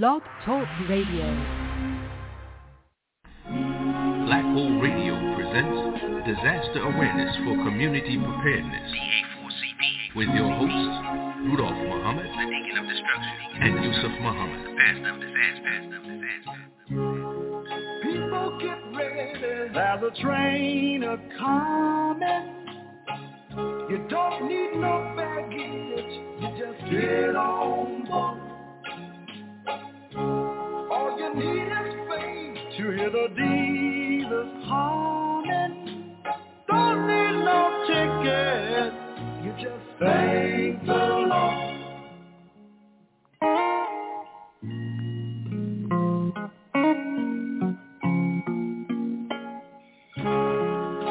Blog Talk Radio. Black Hole Radio presents Disaster Awareness for Community Preparedness with your hosts, Rudolph Muhammad and Yusef Muhammad. People get ready, there's a train a coming. You don't need no baggage, you just get on to hear the Jesus humming. Don't need no ticket, you just thank the Lord.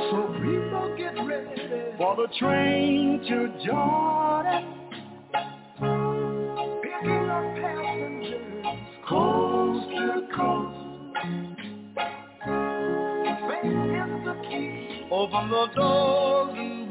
So people get ready for the train to Jordan. Open the doors and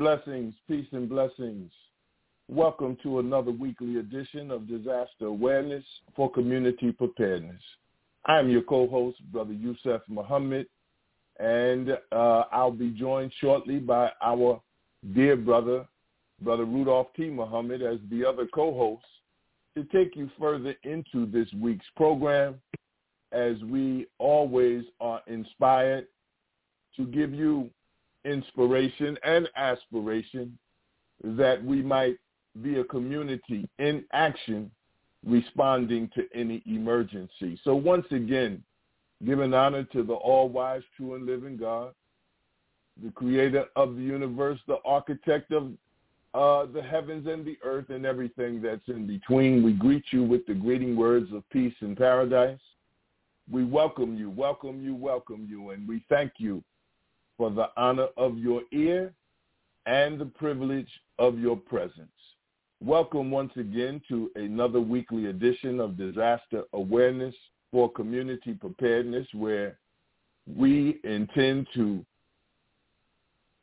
blessings, peace and blessings. Welcome to another weekly edition of Disaster Awareness for Community Preparedness. I'm your co-host, Brother Yusef Muhammad, and uh, I'll be joined shortly by our dear brother, Brother Rudolph T. Muhammad, as the other co-host, to take you further into this week's program as we always are inspired to give you inspiration and aspiration that we might be a community in action responding to any emergency. So once again, giving honor to the all-wise, true and living God, the creator of the universe, the architect of uh, the heavens and the earth and everything that's in between. We greet you with the greeting words of peace and paradise. We welcome you, welcome you, welcome you, and we thank you for the honor of your ear and the privilege of your presence. Welcome once again to another weekly edition of Disaster Awareness for Community Preparedness, where we intend to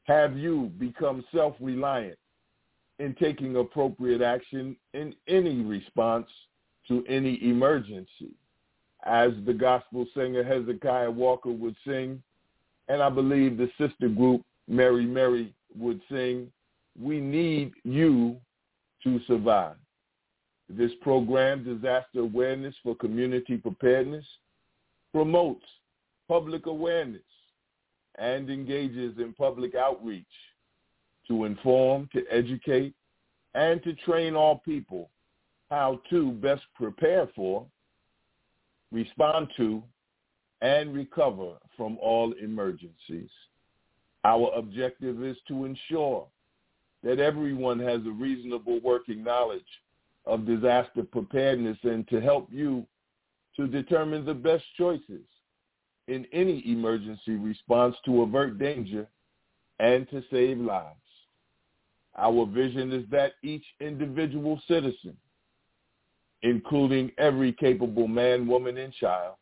have you become self-reliant in taking appropriate action in any response to any emergency. As the gospel singer Hezekiah Walker would sing, and I believe the sister group Mary Mary would sing, we need you to survive. This program, Disaster Awareness for Community Preparedness, promotes public awareness and engages in public outreach to inform, to educate, and to train all people how to best prepare for, respond to, and recover from all emergencies. Our objective is to ensure that everyone has a reasonable working knowledge of disaster preparedness and to help you to determine the best choices in any emergency response to avert danger and to save lives. Our vision is that each individual citizen including every capable man, woman, and child,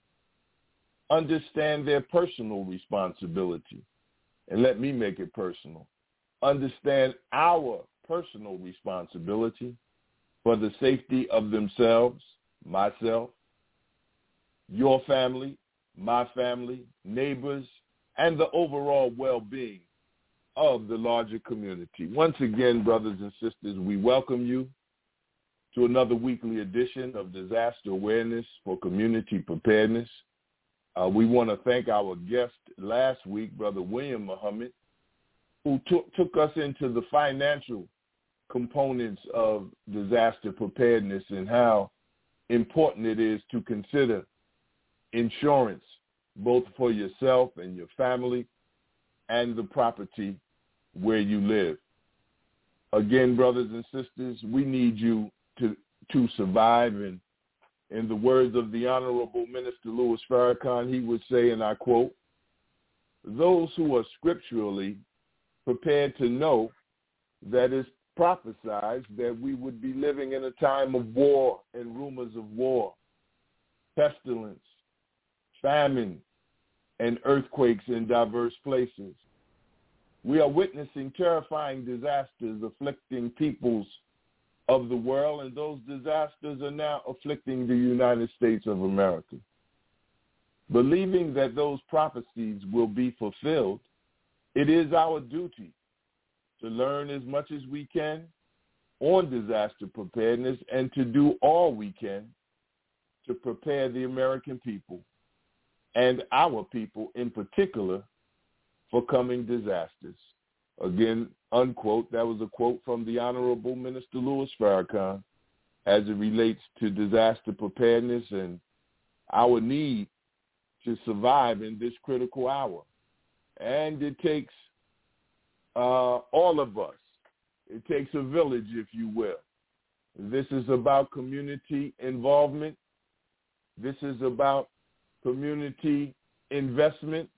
understand their personal responsibility. And let me make it personal. Understand our personal responsibility for the safety of themselves, myself, your family, my family, neighbors, and the overall well-being of the larger community. Once again, brothers and sisters, we welcome you to another weekly edition of Disaster Awareness for Community Preparedness. Uh, we want to thank our guest last week, Brother William Muhammad, who took, took us into the financial components of disaster preparedness and how important it is to consider insurance both for yourself and your family and the property where you live. Again, brothers and sisters, we need you to to survive and in the words of the Honorable Minister Louis Farrakhan, he would say, and I quote, those who are scripturally prepared to know that it's prophesied that we would be living in a time of war and rumors of war, pestilence, famine, and earthquakes in diverse places. We are witnessing terrifying disasters afflicting peoples of the world, and those disasters are now afflicting the United States of America. Believing that those prophecies will be fulfilled, it is our duty to learn as much as we can on disaster preparedness and to do all we can to prepare the American people and our people in particular for coming disasters. Again, unquote, that was a quote from the Honorable Minister Louis Farrakhan as it relates to disaster preparedness and our need to survive in this critical hour. And it takes uh, all of us. It takes a village, if you will. This is about community involvement. This is about community investment.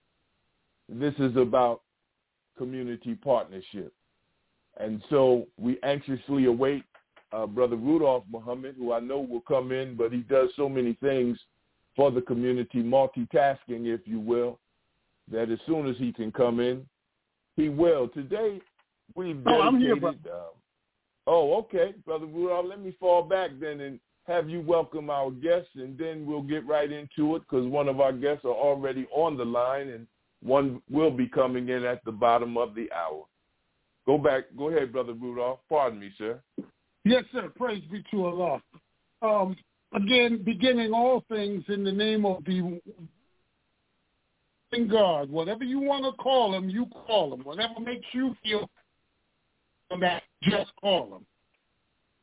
This is about community partnership. And so we anxiously await uh, Brother Rudolph Muhammad, who I know will come in, but he does so many things for the community, multitasking, if you will, that as soon as he can come in, he will. Today, we've dedicated... Oh, I'm here. Uh, oh, okay, Brother Rudolph. Let me fall back then and have you welcome our guests, and then we'll get right into it because one of our guests are already on the line, and one will be coming in at the bottom of the hour. Go back. Go ahead, Brother Rudolph. Pardon me, sir. Yes, sir. Praise be to Allah. Um, again, beginning all things in the name of the one God. Whatever you want to call him, you call him. Whatever makes you feel that, just call him.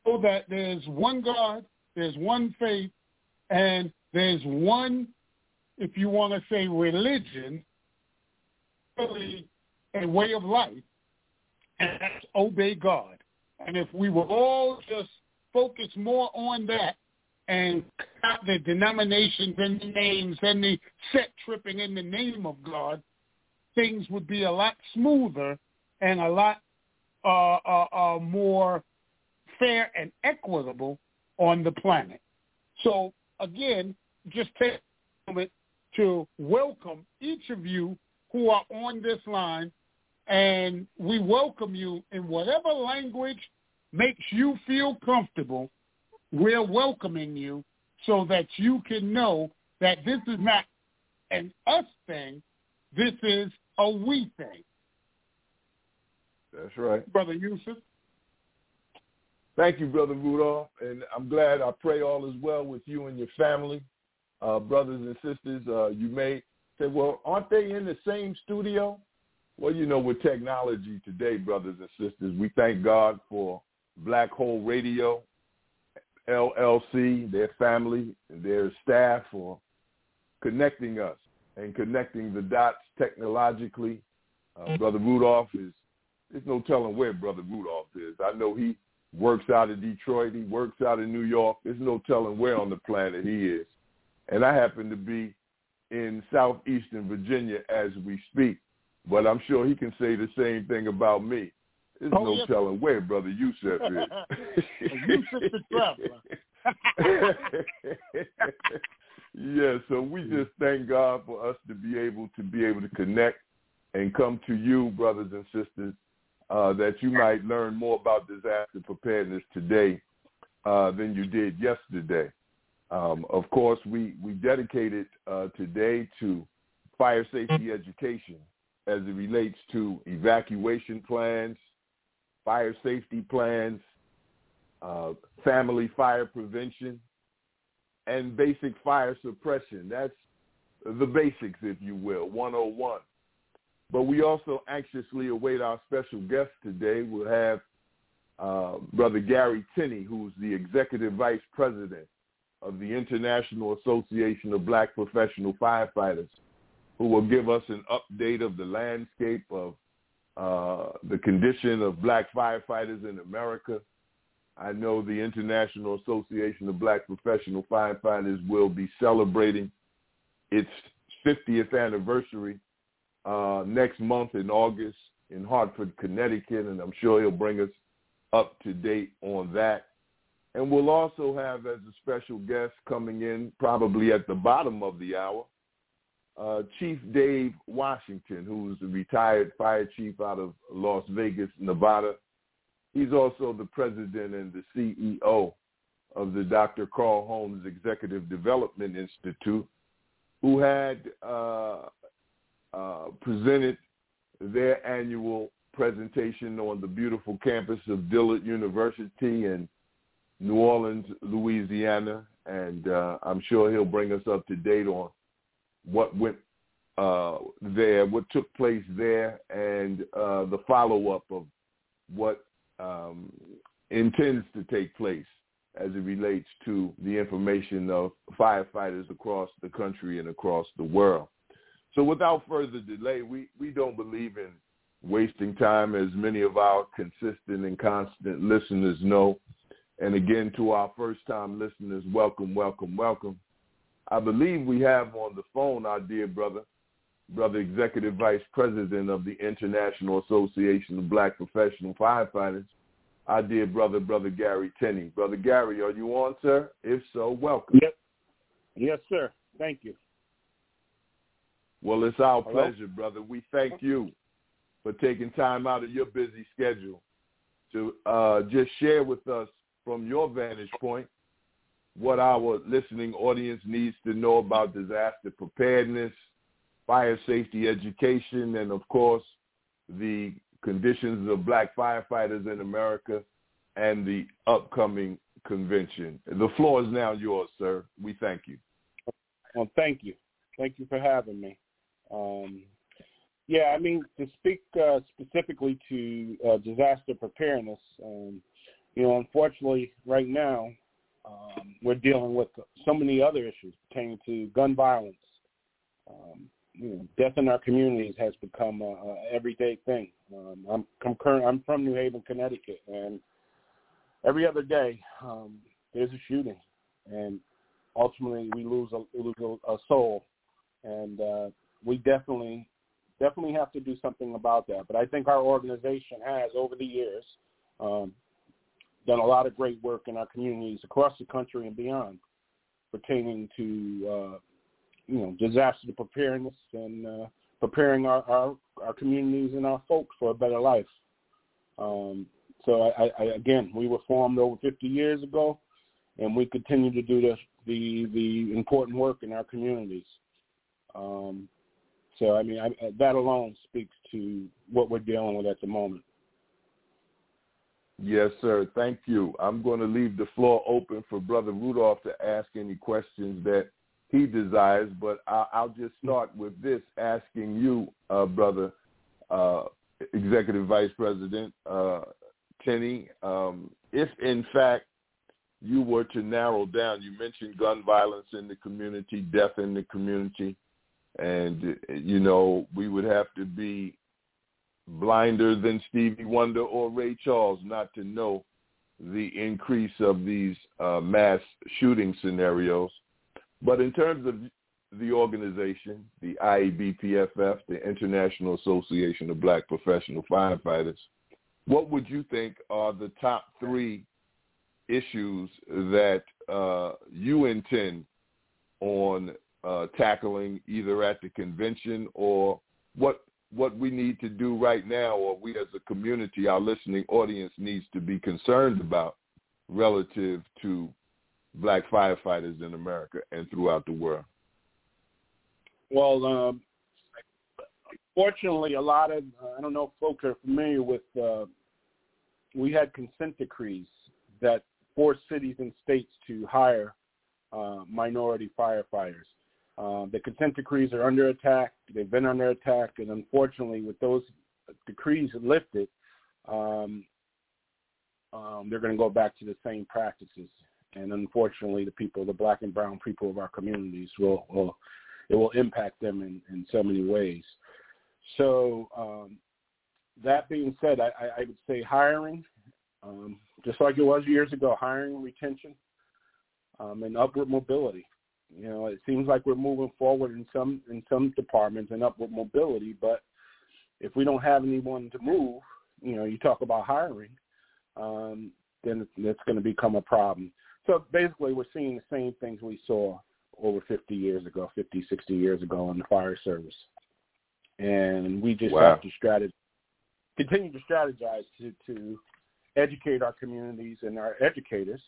So that there's one God, there's one faith, and there's one, if you want to say religion, really a way of life, and that's obey God. And if we were all just focus more on that and cut the denominations and the names and the set tripping in the name of God, things would be a lot smoother and a lot uh, uh, uh, more fair and equitable on the planet. So again, just take a moment to welcome each of you who are on this line, and we welcome you in whatever language makes you feel comfortable. We're welcoming you so that you can know that this is not an us thing. This is a we thing. That's right. Brother Yusef. Thank you, Brother Rudolph. And I'm glad I pray all is well with you and your family. Uh, brothers and sisters, uh, you may say, well, aren't they in the same studio? Well, you know, with technology today, brothers and sisters, we thank God for Black Hole Radio, LLC, their family, their staff for connecting us and connecting the dots technologically. Uh, Brother Rudolph is, there's no telling where Brother Rudolph is. I know he works out of Detroit. He works out in New York. There's no telling where on the planet he is. And I happen to be in southeastern Virginia as we speak. But I'm sure he can say the same thing about me. There's oh, no yes. telling where Brother Yusef is. Yusef the traveler. yeah, so we just thank God for us to be able to be able to connect and come to you, brothers and sisters, uh, that you might learn more about disaster preparedness today uh, than you did yesterday. Um, of course, we, we dedicated uh, today to fire safety education as it relates to evacuation plans, fire safety plans, uh, family fire prevention, and basic fire suppression. That's the basics, if you will, 101. But we also anxiously await our special guest today. We'll have uh, Brother Gary Tenney, who's the Executive Vice President of the International Association of Black Professional Firefighters, who will give us an update of the landscape of uh, the condition of black firefighters in America. I know the International Association of Black Professional Firefighters will be celebrating its 50th anniversary uh, next month in August in Hartford, Connecticut, and I'm sure he'll bring us up to date on that. And we'll also have as a special guest coming in probably at the bottom of the hour, uh, Chief Dave Washington, who's a retired fire chief out of Las Vegas, Nevada. He's also the president and the CEO of the Dr. Carl Holmes Executive Development Institute, who had uh, uh, presented their annual presentation on the beautiful campus of Dillard University in New Orleans, Louisiana, and uh, I'm sure he'll bring us up to date on what went uh, there, what took place there, and uh, the follow-up of what um, intends to take place as it relates to the information of firefighters across the country and across the world. So without further delay, we, we don't believe in wasting time, as many of our consistent and constant listeners know. And again, to our first-time listeners, welcome, welcome, welcome. I believe we have on the phone our dear brother, brother Executive Vice President of the International Association of Black Professional Firefighters, our dear brother, brother Gary Tenney. Brother Gary, are you on, sir? If so, welcome. Yep. Yes, sir. Thank you. Well, it's our Hello? pleasure, brother. We thank you for taking time out of your busy schedule to uh, just share with us from your vantage point what our listening audience needs to know about disaster preparedness, fire safety education, and of course, the conditions of black firefighters in America and the upcoming convention. The floor is now yours, sir. We thank you. Well, thank you. Thank you for having me. Um, yeah, I mean, to speak uh, specifically to uh, disaster preparedness, um, you know, unfortunately, right now, um, we're dealing with so many other issues pertaining to gun violence. Um, you know, death in our communities has become a, a everyday thing. Um, I'm, I'm, current, I'm from New Haven, Connecticut, and every other day um, there's a shooting, and ultimately we lose a, lose a soul. And uh, we definitely definitely have to do something about that. But I think our organization has, over the years, um, done a lot of great work in our communities across the country and beyond, pertaining to uh, you know disaster preparedness and uh, preparing our, our our communities and our folks for a better life. Um, so I, I, again, we were formed over 50 years ago, and we continue to do the the, the important work in our communities. Um, so I mean, I, that alone speaks to what we're dealing with at the moment. Yes, sir. Thank you. I'm going to leave the floor open for Brother Rudolph to ask any questions that he desires, but I'll, just start with this, asking you, uh, Brother uh, Executive Vice President uh, Tenney, um, if in fact you were to narrow down, you mentioned gun violence in the community, death in the community and you know we would have to be blinder than Stevie Wonder or Ray Charles not to know the increase of these uh, mass shooting scenarios. But in terms of the organization, the IABPFF, the International Association of Black Professional Firefighters, what would you think are the top three issues that uh, you intend on uh, tackling either at the convention or what what we need to do right now or we as a community, our listening audience needs to be concerned about relative to black firefighters in America and throughout the world? Well, um, fortunately, a lot of uh, I don't know if folks are familiar with. Uh, we had consent decrees that forced cities and states to hire uh, minority firefighters. Uh, the consent decrees are under attack. They've been under attack, and unfortunately, with those decrees lifted, um, um, they're going to go back to the same practices. And unfortunately, the people, the black and brown people of our communities, will, will it will impact them in, in so many ways. So um, that being said, I, I would say hiring, um, just like it was years ago, hiring, and retention, um, and upward mobility. You know, it seems like we're moving forward in some in some departments and upward mobility, but if we don't have anyone to move, you know, you talk about hiring, um, then it's going to become a problem. So basically, we're seeing the same things we saw over 50 years ago, 50, 60 years ago in the fire service and we just wow. have to strategize, continue to strategize to, to educate our communities and our educators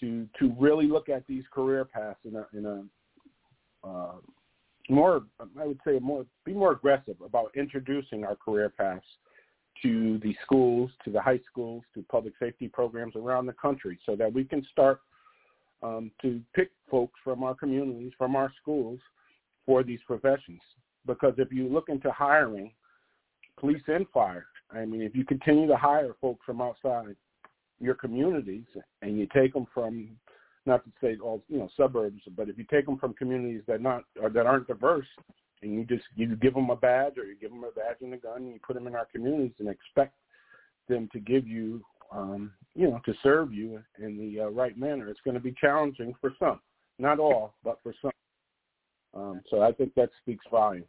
to to really look at these career paths in a, in a uh, more I would say more be more aggressive about introducing our career paths to the schools, to the high schools, to public safety programs around the country, so that we can start um, to pick folks from our communities, from our schools, for these professions. Because if you look into hiring police and fire, I mean, if you continue to hire folks from outside your communities and you take them from not to say all you know suburbs, but if you take them from communities that not or that aren't diverse, and you just you give them a badge or you give them a badge and a gun, and you put them in our communities and expect them to give you, um, you know, to serve you in the uh, right manner, it's going to be challenging for some, not all, but for some. Um, so I think that speaks volume.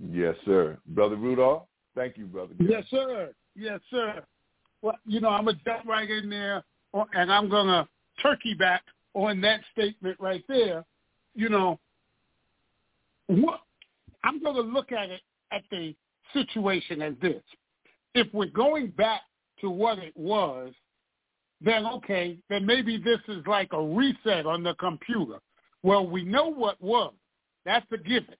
Yes, sir. Brother Rudolph, thank you, brother. Yes, sir. Yes, sir. Well, you know, I'm going to jump right in there, uh, and I'm going to turkey back on that statement right there. You know, what I'm going to look at it at the situation as this. If we're going back to what it was, then okay, then maybe this is like a reset on the computer. Well, we know what was. That's a given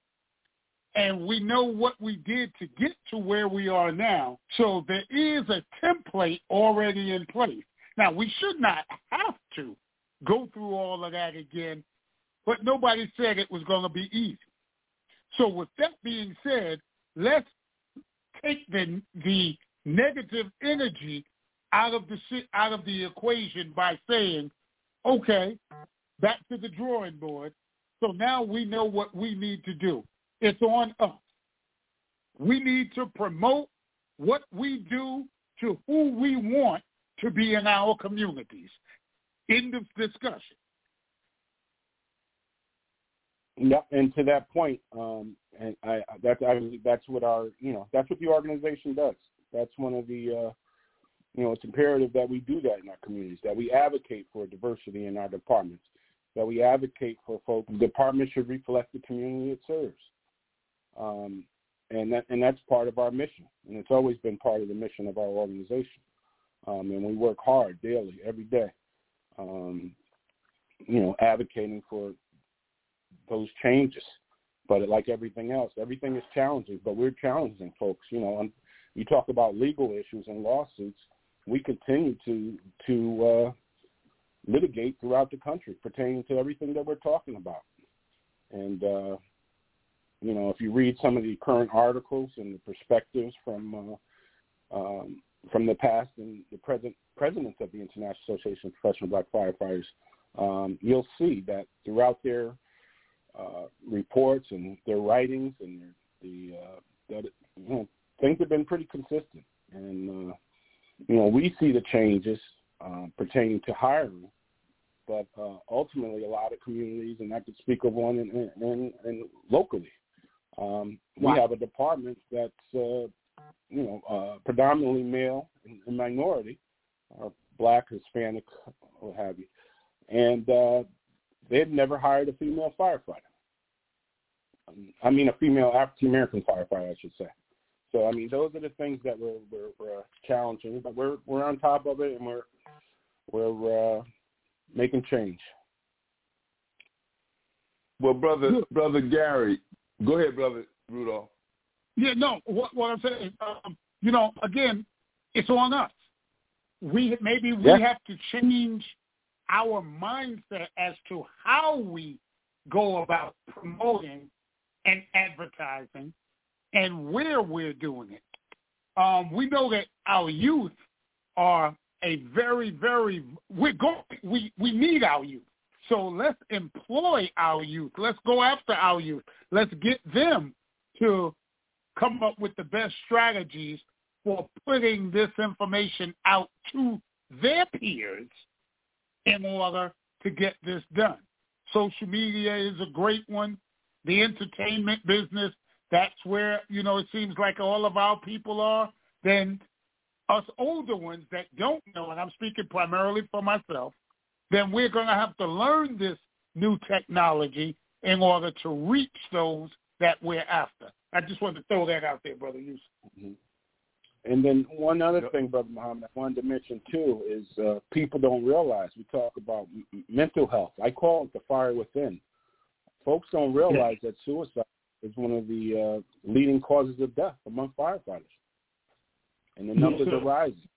and we know what we did to get to where we are now. So there is a template already in place. Now, we should not have to go through all of that again, but nobody said it was going to be easy. So with that being said, let's take the, the negative energy out of the out of the equation by saying, okay, back to the drawing board. So now we know what we need to do. It's on us. We need to promote what we do to who we want to be in our communities. End of discussion. Yeah, and to that point, um, and I, that's I, that's what our you know that's what the organization does. That's one of the uh, you know it's imperative that we do that in our communities, that we advocate for diversity in our departments, that we advocate for folks. The department should reflect the community it serves. Um, and that and that's part of our mission, and it's always been part of the mission of our organization. Um, and we work hard daily, every day, um, you know, advocating for those changes. But like everything else, everything is challenging, but we're challenging folks. You know, and you talk about legal issues and lawsuits. We continue to to uh, litigate throughout the country pertaining to everything that we're talking about. And uh, you know, if you read some of the current articles and the perspectives from uh, um, from the past and the present presidents of the International Association of Professional Black Firefighters, um, you'll see that throughout their uh, reports and their writings and their, the uh, that you know, things have been pretty consistent, and uh, you know we see the changes uh, pertaining to hiring but uh, ultimately a lot of communities, and I could speak of one in locally, um, wow. We have a department that's uh, you know uh, predominantly male and, and minority, uh, black, Hispanic, what have you. and uh, they had never hired a female firefighter. I mean, a female African American firefighter, I should say. So, I mean, those are the things that we're we're, we're challenging, but we're we're on top of it, and we're we're uh, making change. Well, brother, brother Gary, go ahead, brother Rudolph. Yeah, no. What, what I'm saying, um, you know, again, it's on us. We maybe we Yeah. have to change our mindset as to how we go about promoting and advertising and where we're doing it. Um, we know that our youth are a very, very we're going we we need our youth. So let's employ our youth. Let's go after our youth. Let's get them to come up with the best strategies for putting this information out to their peers in order to get this done. Social media is a great one. The entertainment business, that's where, you know, it seems like all of our people are. Then us older ones that don't know, and I'm speaking primarily for myself, then we're going to have to learn this new technology in order to reach those that we're after. I just wanted to throw that out there, Brother Yusuf. Mm-hmm. And then one other Yep. thing, Brother Muhammad, I wanted to mention too is uh, people don't realize we talk about m- mental health. I call it the fire within. Folks don't realize that suicide is one of the uh, leading causes of death among firefighters, and the numbers are rising.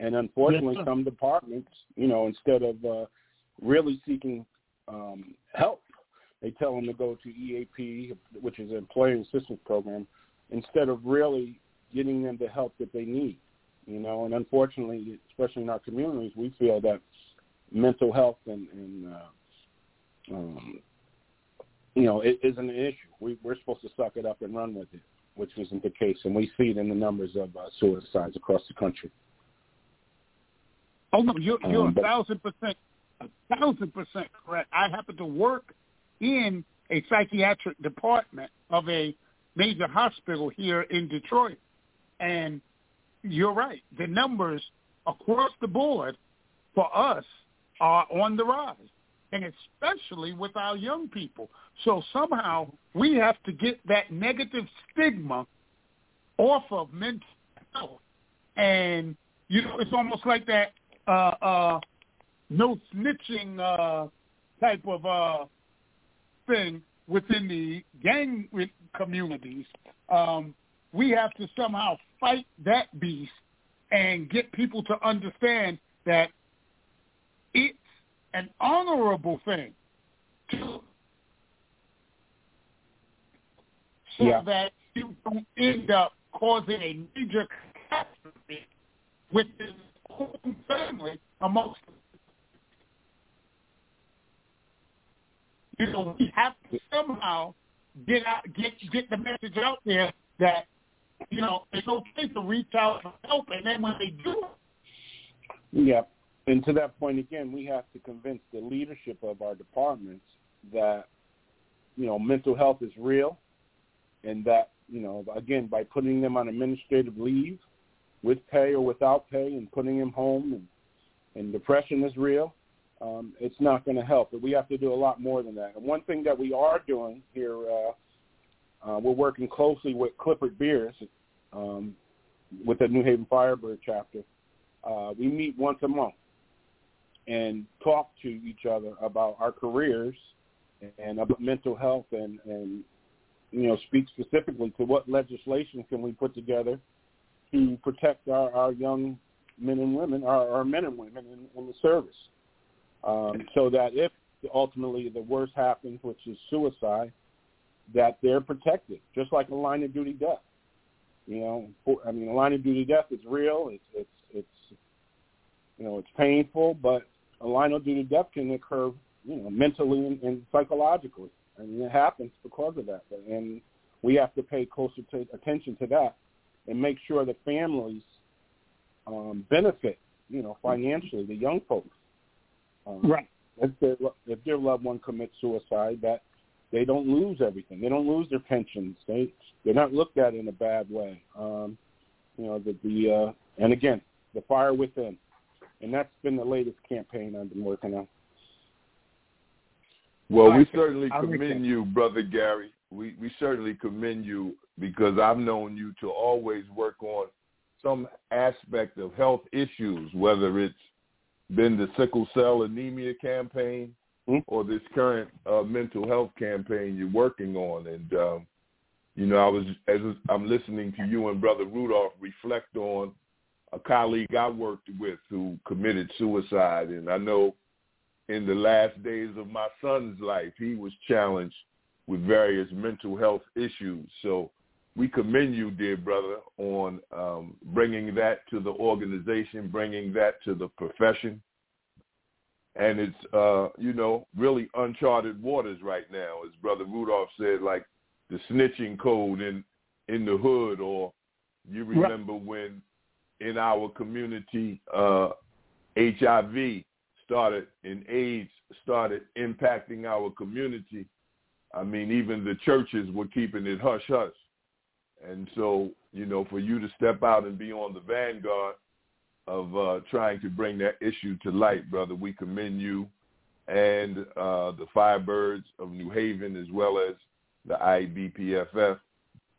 And unfortunately, Yes, some departments, you know, instead of uh, really seeking um, help, they tell them to go to EAP, which is an Employee Assistance Program, instead of really getting them the help that they need. You know, and unfortunately, especially in our communities, we feel that mental health and, and uh, um, you know, it isn't an issue. We, we're supposed to suck it up and run with it, which isn't the case, and we see it in the numbers of uh, suicides across the country. Oh no, you're you're Um, a thousand percent, a thousand percent correct. I happen to work in a psychiatric department of a major hospital here in Detroit, and you're right. The numbers across the board for us are on the rise, and especially with our young people. So somehow we have to get that negative stigma off of mental health, and you know it's almost like that uh, uh, no snitching uh, type of uh, thing within the gang communities. Um, we have to somehow fight that beast and get people to understand that it's an honorable thing to so Yeah. that you don't end up causing a major catastrophe within the whole family amongst you know, we have to somehow get out get get the message out there that, you know, it's okay to reach out for help and then when they do Yeah. And to that point again, we have to convince the leadership of our departments that, you know, mental health is real and that, you know, again, by putting them on administrative leave with pay or without pay and putting them home and, and depression is real, um, it's not going to help. But we have to do a lot more than that. And one thing that we are doing here, uh, uh, we're working closely with Clifford Beers um, with the New Haven Firebird chapter. Uh, we meet once a month and talk to each other about our careers and about mental health and, and you know speak specifically to what legislation can we put together to protect our, our young men and women, our, our men and women in, in the service, um, so that if ultimately the worst happens, which is suicide, that they're protected, just like a line of duty death. You know, for, I mean, a line of duty death is real. It's it's it's you know it's painful, but a line of duty death can occur, you know, mentally and, and psychologically, and it happens because of that. And we have to pay closer to, attention to that and make sure that families um, benefit, you know, financially. The young folks, um, Right. if their if their loved one commits suicide, that they don't lose everything. They don't lose their pensions. They they're not looked at in a bad way. Um, you know, the the uh, and again, the fire within. and that's been the latest campaign I've been working on. Well, we certainly commend you, brother Gary. We we certainly commend you because I've known you to always work on some aspect of health issues, whether it's been the sickle cell anemia campaign mm-hmm. or this current uh, mental health campaign you're working on. And um, you know, I was as I'm listening to you and Brother Rudolph reflect on a colleague I worked with who committed suicide, and I know in the last days of my son's life, he was challenged with various mental health issues. So we commend you, dear brother, on um, bringing that to the organization, bringing that to the profession. And it's, uh, you know, really uncharted waters right now, as Brother Rudolph said, like the snitching code in in the hood, or you remember right. when in our community uh, HIV started and AIDS started impacting our community. I mean, even the churches were keeping it hush hush. And so, you know, for you to step out and be on the vanguard of uh, trying to bring that issue to light, brother, we commend you and uh, the Firebirds of New Haven as well as the IBPFF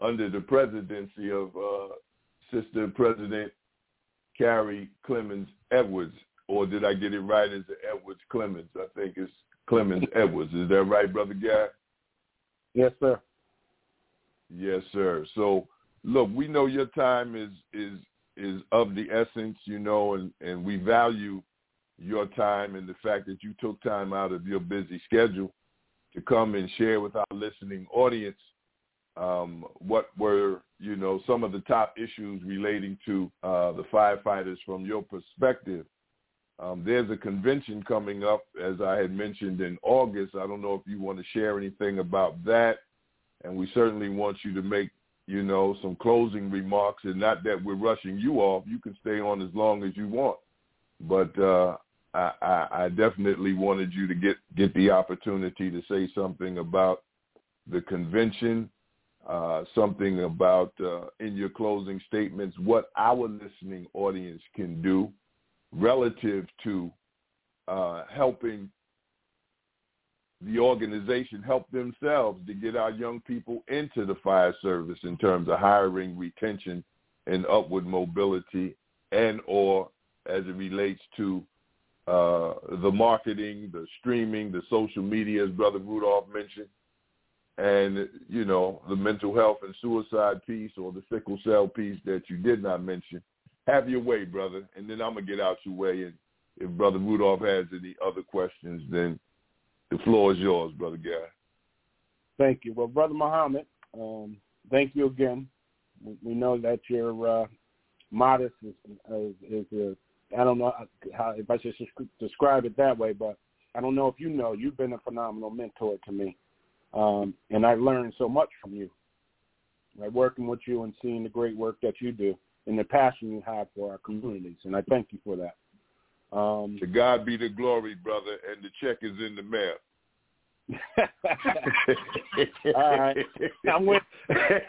under the presidency of uh, Sister President Carrie Clemons Edwards. Or did I get it right? Is it Edwards Clemons? I think it's Clemons Edwards. Is that right, Brother Guy? Yes, sir. Yes, sir. So look, we know your time is is is of the essence, you know, and and we value your time and the fact that you took time out of your busy schedule to come and share with our listening audience um, what were you know some of the top issues relating to uh, the firefighters from your perspective. Um, there's a convention coming up, as I had mentioned in August. I don't know if you want to share anything about that. And we certainly want you to make you know some closing remarks. And not that we're rushing you off. You can stay on as long as you want. But uh I, I, I definitely wanted you to get get the opportunity to say something about the convention uh, something about uh, in your closing statements what our listening audience can do relative to uh, helping the organization help themselves to get our young people into the fire service in terms of hiring, retention, and upward mobility, and or as it relates to uh, the marketing, the streaming, the social media, as Brother Rudolph mentioned, and you know the mental health and suicide piece or the sickle cell piece that you did not mention. Have your way, brother, and then I'm gonna get out your way. And if Brother Rudolph has any other questions, then the floor is yours, Brother Gary. Thank you. Well, Brother Muhammad, um, thank you again. We, know that you're uh, modest is, is, is don't know how if I should describe it that way, but I don't know if you know you've been a phenomenal mentor to me, um, and I learned so much from you. Right, working with you and seeing the great work that you do and the passion you have for our communities, and I thank you for that. Um, to God be the glory, brother, and the check is in the mail. All right, I'm with. it,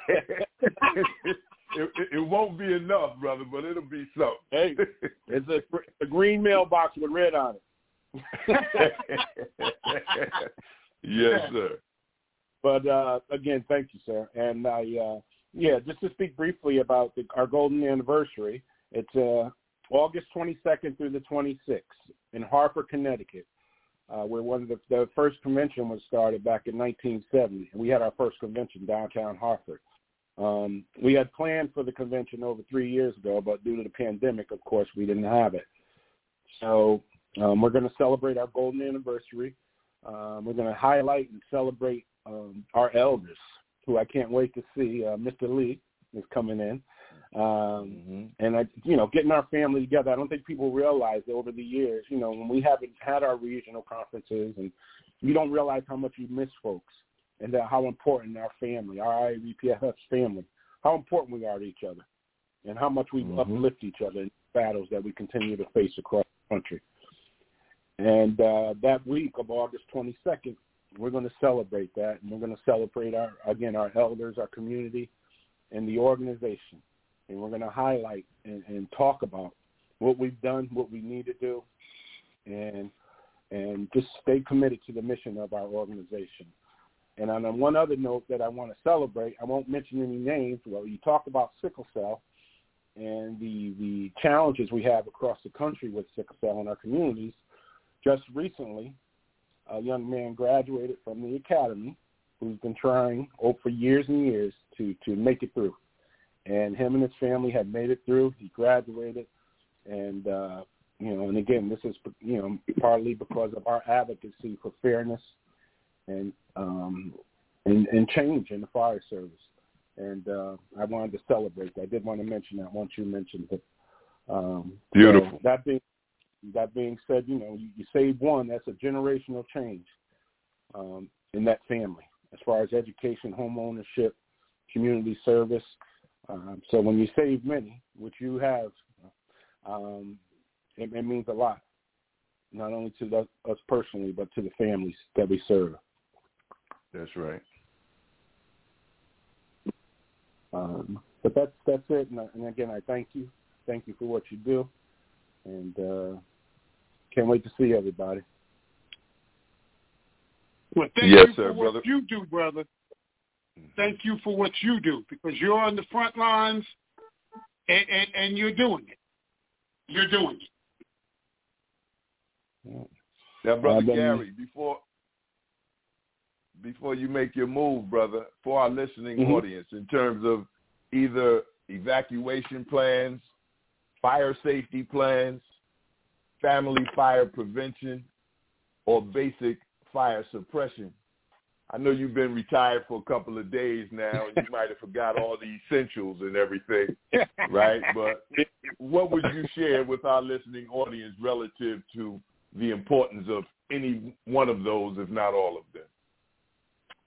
it, it, won't be enough, brother, but it'll be something. Hey, it's a, a green mailbox with red on it. yes, sir. But uh, again, thank you, sir. And I, uh, yeah, just to speak briefly about the, our golden anniversary. It's uh, August 22nd through the 26th in Hartford, Connecticut, uh, where one of the, the first convention was started back in 1970. We had our first convention downtown Hartford. Um, we had planned for the convention over three years ago, but due to the pandemic, of course, we didn't have it. So um, we're going to celebrate our golden anniversary. Um, we're going to highlight and celebrate um, our elders, who I can't wait to see. Uh, Mr. Lee is coming in. Um, mm-hmm. And I, you know, getting our family together. I don't think people realize that over the years, you know, when we haven't had our regional conferences, and you don't realize how much you miss folks, and that how important our family, our IABPF's family, how important we are to each other, and how much we mm-hmm. uplift each other in battles that we continue to face across the country. And uh, that week of August 22nd, we're going to celebrate that, and we're going to celebrate our again our elders, our community, and the organization and we're going to highlight and, and talk about what we've done, what we need to do, and and just stay committed to the mission of our organization. And on one other note that I want to celebrate, I won't mention any names. Well, you talk about sickle cell and the the challenges we have across the country with sickle cell in our communities. Just recently, a young man graduated from the academy who's been trying oh, for years and years to to make it through. And him and his family have made it through. He graduated, and uh, you know, and again, this is you know partly because of our advocacy for fairness and um, and, and change in the fire service. And uh, I wanted to celebrate. That. I did want to mention that once you mentioned it. Um, Beautiful. So that being that being said, you know, you, you save one. That's a generational change um, in that family as far as education, home ownership, community service. Um, so when you save many, which you have, um, it, it means a lot, not only to the, us personally, but to the families that we serve. That's right. Um, but that's that's it. And, and, again, I thank you. Thank you for what you do, and uh, can't wait to see everybody. Well, thank yes, you sir, for brother. what you do, brother. Thank you for what you do because you're on the front lines and, and, and you're doing it. You're doing it. Now, brother been, Gary, before before you make your move, brother, for our listening mm-hmm. audience, in terms of either evacuation plans, fire safety plans, family fire prevention, or basic fire suppression. I know you've been retired for a couple of days now, and you might have forgot all the essentials and everything, right? But what would you share with our listening audience relative to the importance of any one of those, if not all of them?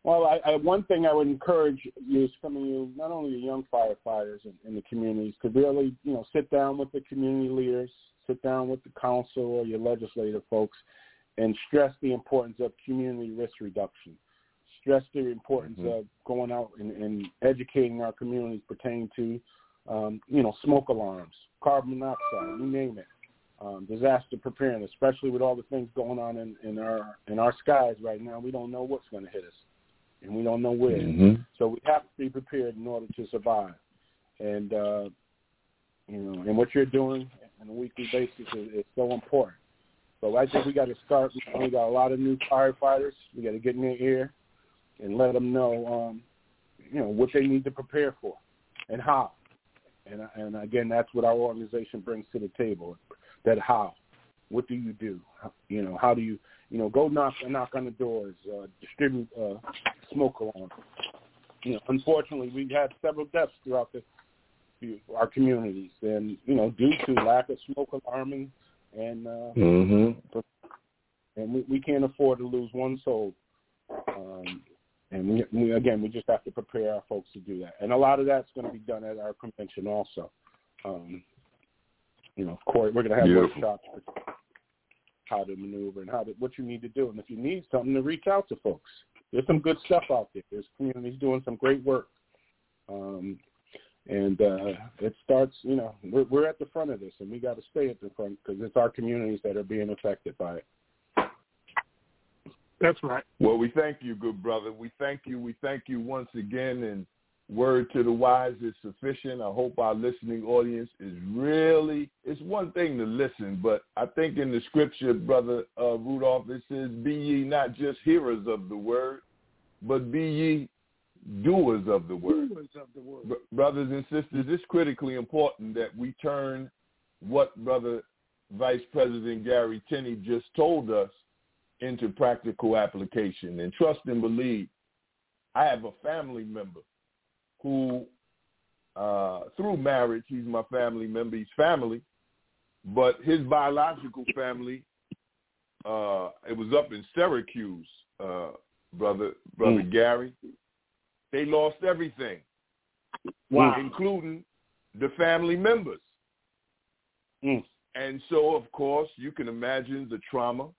Well, I, I, one thing I would encourage you, some of you, not only the young firefighters in, in the communities, to really, you know, sit down with the community leaders, sit down with the council or your legislative folks, and stress the importance of community risk reduction. Stress the importance mm-hmm. of going out and, and, educating our communities pertaining to, um, you know, smoke alarms, carbon monoxide, you name it, um, disaster preparedness, especially with all the things going on in, in our in our skies right now. We don't know what's going to hit us and we don't know where. Mm-hmm. So we have to be prepared in order to survive. And uh, you know, and what you're doing on a weekly basis is, is so important. So I think we got to start. We got a lot of new firefighters. We got to get in their ear and let them know, um, you know, what they need to prepare for and how. And and again, that's what our organization brings to the table. That how. What do you do? You know, how do you you know, go knock knock on the doors, uh, distribute uh, smoke alarms. You know, unfortunately, we've had several deaths throughout the our communities, and you know, due to lack of smoke alarming, and uh, mm-hmm. and we, we can't afford to lose one soul. Um, and we, we, again, we just have to prepare our folks to do that. And a lot of that's going to be done at our convention also. Um, you know, of course, we're going to have Beautiful. workshops for how to maneuver and how to what you need to do. And if you need something, to reach out to folks. There's some good stuff out there. There's communities doing some great work. Um, and uh, it starts, you know, we're, we're at the front of this, and we got to stay at the front because it's our communities that are being affected by it. That's right. Well, we thank you, good brother. We thank you. We thank you once again, and word to the wise is sufficient. I hope our listening audience is really, it's one thing to listen, but I think in the scripture, Brother uh, Rudolph, it says, be ye not just hearers of the word, but be ye doers of the word. Doers of the word. brothers and sisters, it's critically important that we turn what Brother Vice President Gary Tenney just told us into practical application. And trust and believe, I have a family member who, uh, through marriage, he's my family member. He's family, but his biological family, uh, it was up in Syracuse, uh, brother, brother mm. Gary. They lost everything, wow. including the family members. Mm. And so, of course, you can imagine the trauma,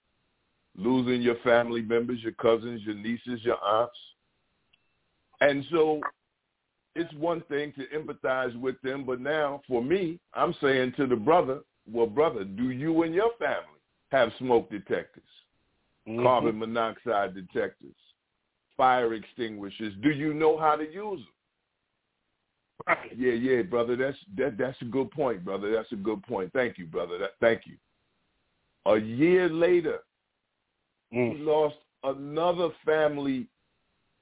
losing your family members, your cousins, your nieces, your aunts. And so it's one thing to empathize with them, but now for me, I'm saying to the brother, well, brother, do you and your family have smoke detectors, mm-hmm. carbon monoxide detectors, fire extinguishers? Do you know how to use them? Right. Yeah, yeah, brother. That's that. That's a good point, brother. That's a good point. Thank you, brother. That, thank you. A year later, mm. we lost another family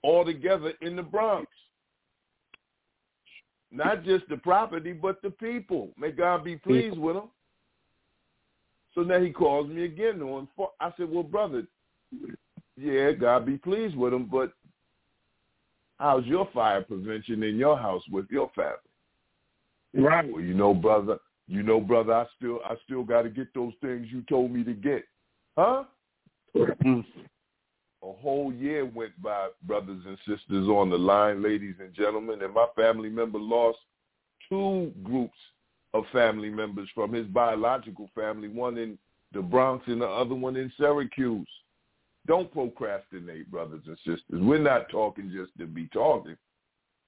altogether in the Bronx. Not just the property, but the people. May God be pleased with them. So now he calls me again on. I said, "Well, brother, yeah, God be pleased with them, but how's your fire prevention in your house with your family?" Right. Well, you know, brother, you know, brother, I still, I still got to get those things you told me to get, huh? Mm a whole year went by, brothers and sisters on the line, ladies and gentlemen, and my family member lost two groups of family members from his biological family, one in the Bronx and the other one in Syracuse. Don't procrastinate, brothers and sisters. We're not talking just to be talking.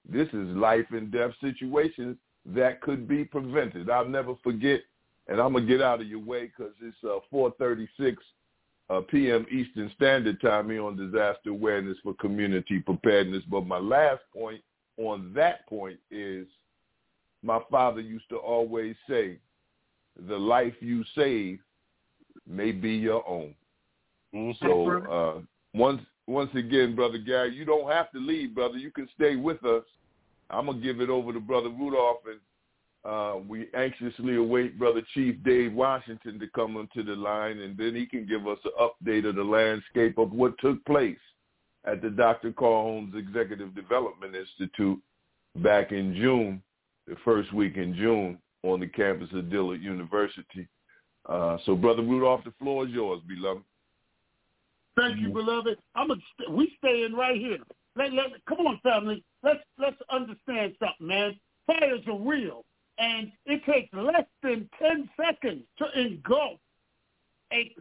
This is life and death situations that could be prevented. I'll never forget, and I'm gonna get out of your way because it's uh, 4:36 uh, p.m. Eastern Standard Time here on disaster awareness for community preparedness. But my last point on that point is my father used to always say, the life you save may be your own. Mm-hmm. So uh, once once again, Brother Gary, you don't have to leave, brother. You can stay with us. I'm going to give it over to Brother Rudolph and uh, we anxiously await Brother Chief Dave Washington to come onto the line, and then he can give us an update of the landscape of what took place at the Dr. Carl Holmes Executive Development Institute back in June, the first week in June, on the campus of Dillard University. Uh, so, Brother Rudolph, the floor is yours, beloved. Thank you, mm-hmm. beloved. I'm a, we staying right here. Let, let, come on, family. Let's let's understand something, man. Fires are real and it takes less than 10 seconds to engulf a,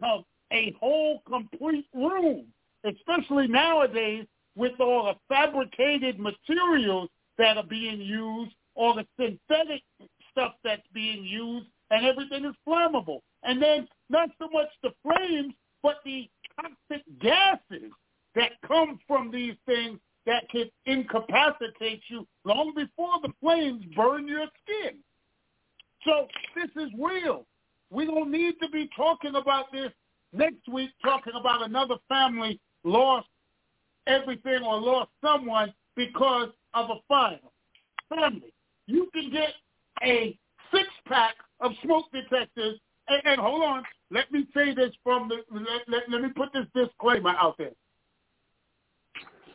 a whole complete room, especially nowadays with all the fabricated materials that are being used, all the synthetic stuff that's being used, and everything is flammable. And then not so much the flames, but the toxic gases that come from these things that can incapacitate you long before the flames burn your skin. So this is real. We don't need to be talking about this next week, talking about another family lost everything or lost someone because of a fire. Family, you can get a six-pack of smoke detectors. And, and hold on, let me say this from the, let, let, let me put this disclaimer out there.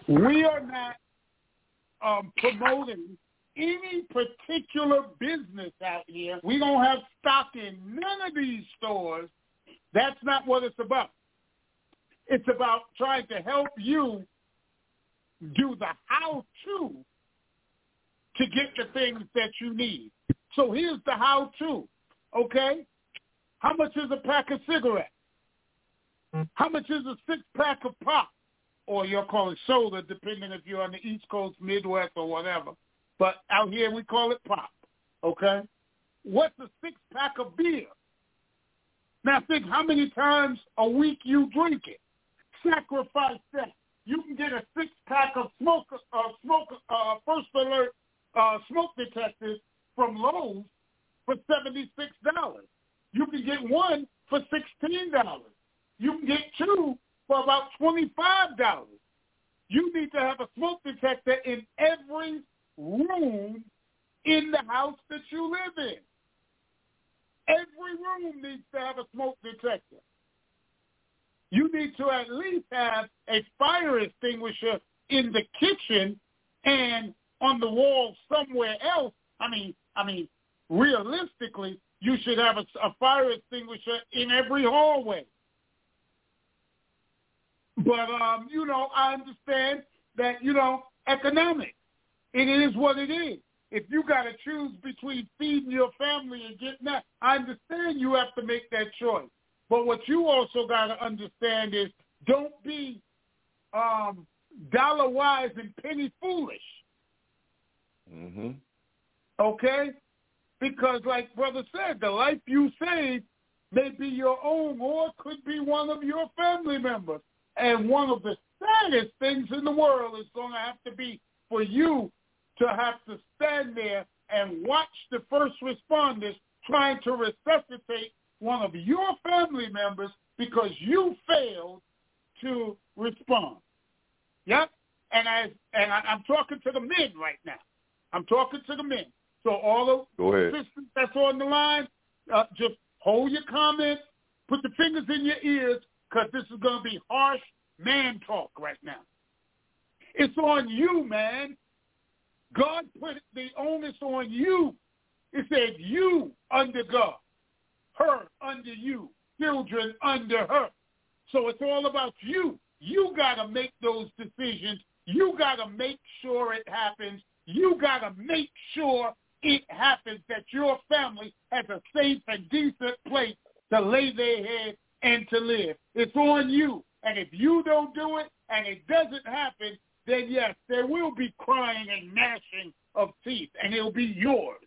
We are not um, promoting any particular business out here. We don't have stock in none of these stores. That's not what it's about. It's about trying to help you do the how-to to get the things that you need. So here's the how-to, okay? How much is a pack of cigarettes? How much is a six-pack of pop? Or you'll call it soda, depending if you're on the East Coast, Midwest, or whatever. But out here we call it pop. Okay? What's a six pack of beer? Now think how many times a week you drink it. Sacrifice that. You can get a six pack of smoke uh, smoke uh, first alert uh, smoke detectors from Lowe's for seventy six dollars. You can get one for sixteen dollars. You can get two for about twenty five dollars. You need to have a smoke detector in every room in the house that you live in. Every room needs to have a smoke detector. You need to at least have a fire extinguisher in the kitchen and on the wall somewhere else. I mean, I mean, realistically, you should have a, a fire extinguisher in every hallway. But um, you know, I understand that you know economics. It is what it is. If you got to choose between feeding your family and getting that, I understand you have to make that choice. But what you also got to understand is don't be um, dollar wise and penny foolish. Mm-hmm. Okay? Because like brother said, the life you save may be your own or could be one of your family members. And one of the saddest things in the world is going to have to be for you to have to stand there and watch the first responders trying to resuscitate one of your family members because you failed to respond. Yep. And I and I, I'm talking to the men right now. I'm talking to the men. So all the assistants that's on the line, uh, just hold your comments, put the fingers in your ears, because this is going to be harsh man talk right now. It's on you, man. God put the onus on you. It said you under God, her under you, children under her. So it's all about you. You got to make those decisions. You got to make sure it happens. You got to make sure it happens that your family has a safe and decent place to lay their head and to live. It's on you. And if you don't do it and it doesn't happen, then yes, there will be crying and gnashing of teeth, and it'll be yours.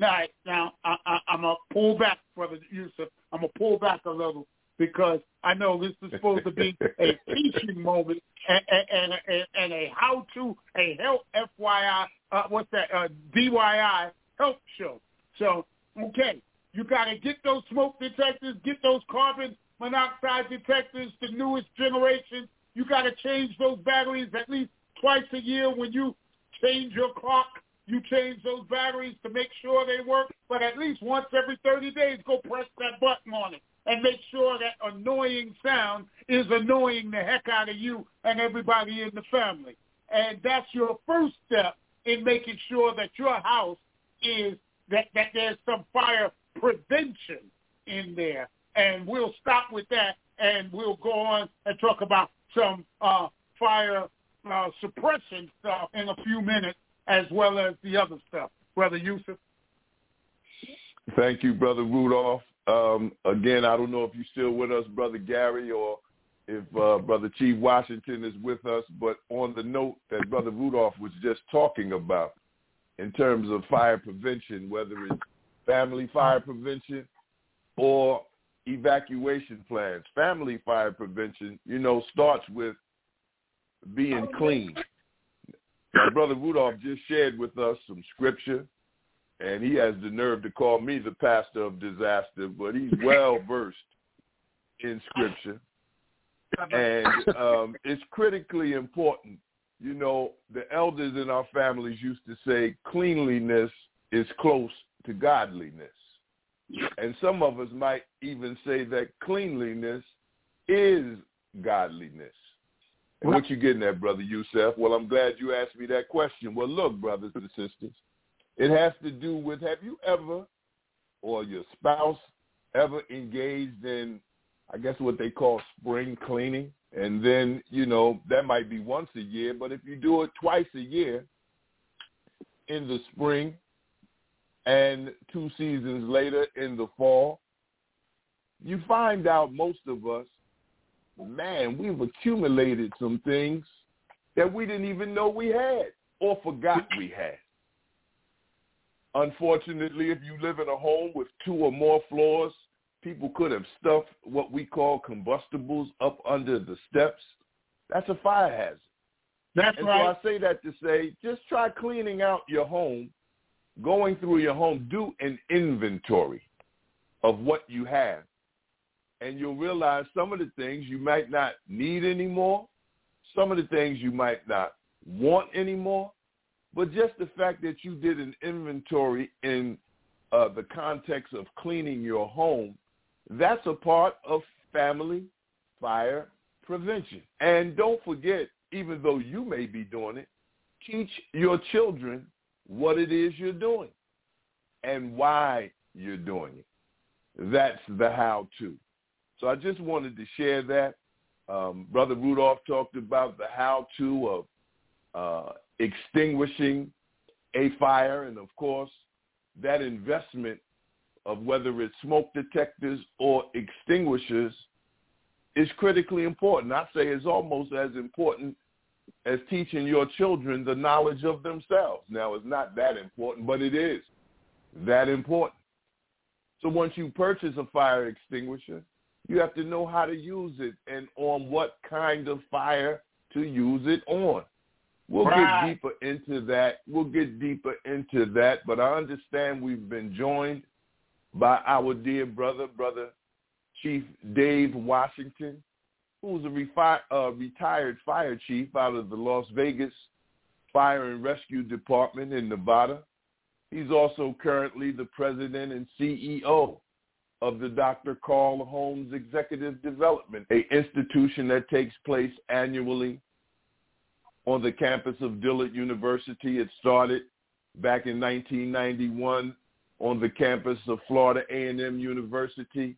Now, now I, I, I'm gonna pull back, brother Yusef. I'm gonna pull back a little because I know this is supposed to be a teaching moment and, and, and, and a how-to, a help FYI, uh, what's that, uh, DYI help show. So, okay, you got to get those smoke detectors, get those carbon monoxide detectors, the newest generation. You got to change those batteries at least twice a year when you change your clock. You change those batteries to make sure they work, but at least once every 30 days, go press that button on it and make sure that annoying sound is annoying the heck out of you and everybody in the family. And that's your first step in making sure that your house is that, that there's some fire prevention in there. And we'll stop with that and we'll go on and talk about some uh, fire uh, suppression stuff in a few minutes as well as the other stuff. Brother Yusef? Thank you, Brother Rudolph. Um, again, I don't know if you're still with us, Brother Gary, or if uh, Brother Chief Washington is with us, but on the note that Brother Rudolph was just talking about in terms of fire prevention, whether it's family fire prevention or evacuation plans. Family fire prevention, you know, starts with being clean. My brother Rudolph just shared with us some scripture and he has the nerve to call me the pastor of disaster, but he's well versed in scripture. And um, it's critically important. You know, the elders in our families used to say cleanliness is close to godliness. And some of us might even say that cleanliness is godliness. And what you getting at, Brother Yusef? Well, I'm glad you asked me that question. Well, look, brothers and sisters, it has to do with have you ever or your spouse ever engaged in, I guess, what they call spring cleaning? And then, you know, that might be once a year, but if you do it twice a year in the spring and two seasons later in the fall, you find out most of us, man, we've accumulated some things that we didn't even know we had or forgot we had. Unfortunately, if you live in a home with two or more floors, people could have stuffed what we call combustibles up under the steps. That's a fire hazard. That's and right. so I say that to say, just try cleaning out your home, going through your home, do an inventory of what you have. And you'll realize some of the things you might not need anymore, some of the things you might not want anymore, but just the fact that you did an inventory in uh, the context of cleaning your home, that's a part of family fire prevention. And don't forget, even though you may be doing it, teach your children what it is you're doing and why you're doing it. That's the how-to. So I just wanted to share that. Um, Brother Rudolph talked about the how-to of uh, extinguishing a fire, and of course, that investment of whether it's smoke detectors or extinguishers is critically important. I say it's almost as important as teaching your children the knowledge of themselves. Now, it's not that important, but it is. that important. So once you purchase a fire extinguisher, you have to know how to use it and on what kind of fire to use it on. We'll right. get deeper into that. We'll get deeper into that, but I understand we've been joined by our dear brother, brother Chief Dave Washington, who's a refi- uh, retired fire chief out of the Las Vegas Fire and Rescue Department in Nevada. He's also currently the president and CEO of the Dr. Carl Holmes Executive Development, a institution that takes place annually on the campus of Dillard University. It started back in 1991 on the campus of Florida A&M University.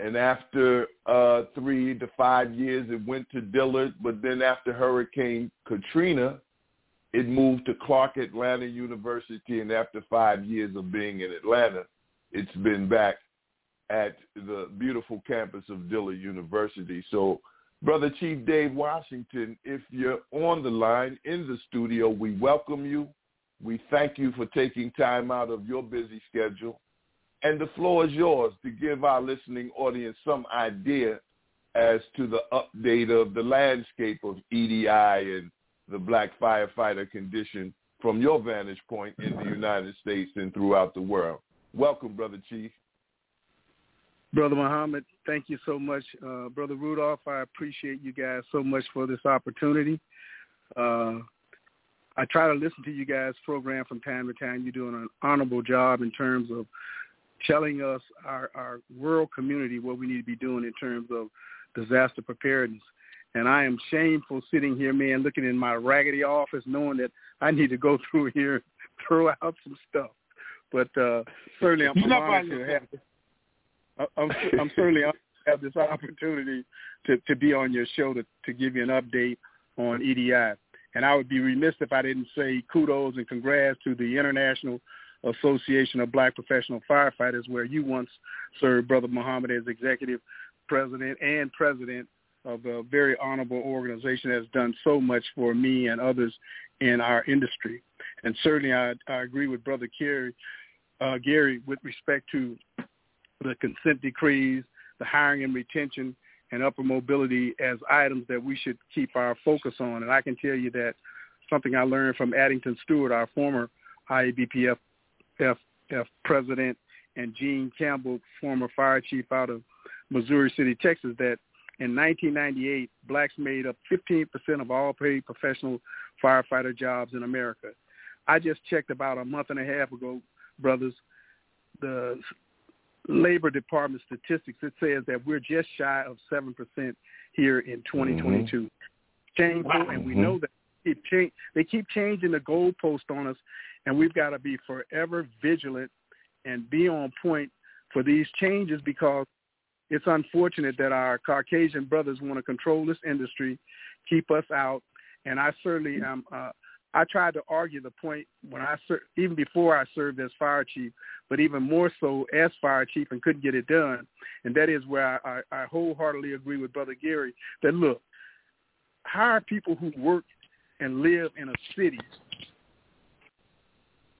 And after uh, three to five years, it went to Dillard. But then after Hurricane Katrina, it moved to Clark Atlanta University. And after five years of being in Atlanta, it's been back at the beautiful campus of Dillard University. So, Brother Chief Dave Washington, if you're on the line in the studio, we welcome you. We thank you for taking time out of your busy schedule. And the floor is yours to give our listening audience some idea as to the update of the landscape of EDI and the black firefighter condition from your vantage point in the United States and throughout the world. Welcome, Brother Chief. Brother Muhammad, thank you so much. Uh, Brother Rudolph, I appreciate you guys so much for this opportunity. Uh, I try to listen to you guys' program from time to time. You're doing an honorable job in terms of telling us, our, our rural community, what we need to be doing in terms of disaster preparedness. And I am shameful sitting here, man, looking in my raggedy office, knowing that I need to go through here, throw out some stuff. But uh, certainly, I'm, honored to have. I'm, I'm certainly have this opportunity to, to be on your show to, to give you an update on EDI. And I would be remiss if I didn't say kudos and congrats to the International Association of Black Professional Firefighters, where you once served Brother Muhammad as executive president and president of a very honorable organization that has done so much for me and others in our industry. And certainly I, I agree with Brother Gary, uh, Gary with respect to the consent decrees, the hiring and retention, and upper mobility as items that we should keep our focus on. And I can tell you that something I learned from Addington Stewart, our former IABPF F, F president, and Gene Campbell, former fire chief out of Missouri City, Texas, that in 1998, blacks made up 15% of all paid professional firefighter jobs in America. I just checked about a month and a half ago, brothers, the Labor Department statistics, it says that we're just shy of 7% here in 2022. Mm-hmm. Shameful, wow. and we know that keep change, they keep changing the goalpost on us, and we've got to be forever vigilant and be on point for these changes because it's unfortunate that our Caucasian brothers want to control this industry, keep us out, and I certainly am uh, I tried to argue the point when I ser- even before I served as fire chief, but even more so as fire chief and couldn't get it done. And that is where I, I, I wholeheartedly agree with Brother Gary that look, hire people who work and live in a city.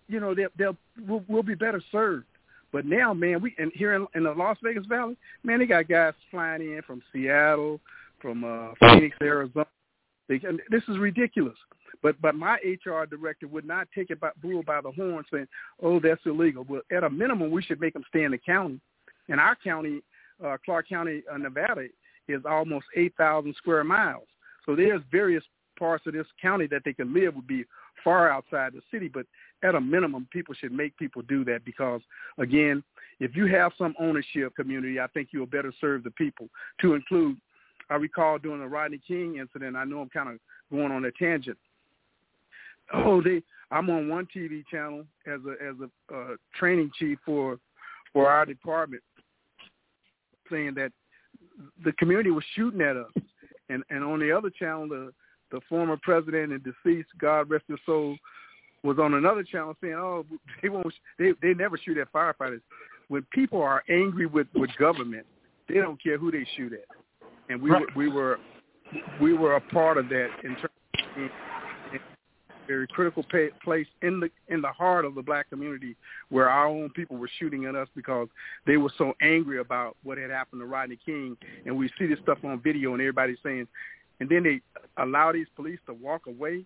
You know, they'll, they'll we'll, we'll be better served. But now, man, we and here in, in the Las Vegas Valley, man, they got guys flying in from Seattle, from uh, Phoenix, Arizona. They, this is ridiculous. But but my HR director would not take it by bull by the horn saying, "Oh, that's illegal." Well, at a minimum, we should make them stay in the county. And our county, uh, Clark County, uh, Nevada, is almost 8,000 square miles. So there's various parts of this county that they can live would be far outside the city. But at a minimum, people should make people do that because, again, if you have some ownership community, I think you'll better serve the people. To include, I recall during the Rodney King incident, I know I'm kind of going on a tangent. Oh, they I'm on one TV channel as a as a uh, training chief for for our department, saying that the community was shooting at us, and and on the other channel, the the former president and deceased, God rest his soul, was on another channel saying, "Oh, they won't, they they never shoot at firefighters." When people are angry with with government, they don't care who they shoot at, and we right. were we were we were a part of that in terms very critical pay, place in the in the heart of the black community where our own people were shooting at us because they were so angry about what had happened to Rodney King, and we see this stuff on video and everybody's saying, and then they allow these police to walk away,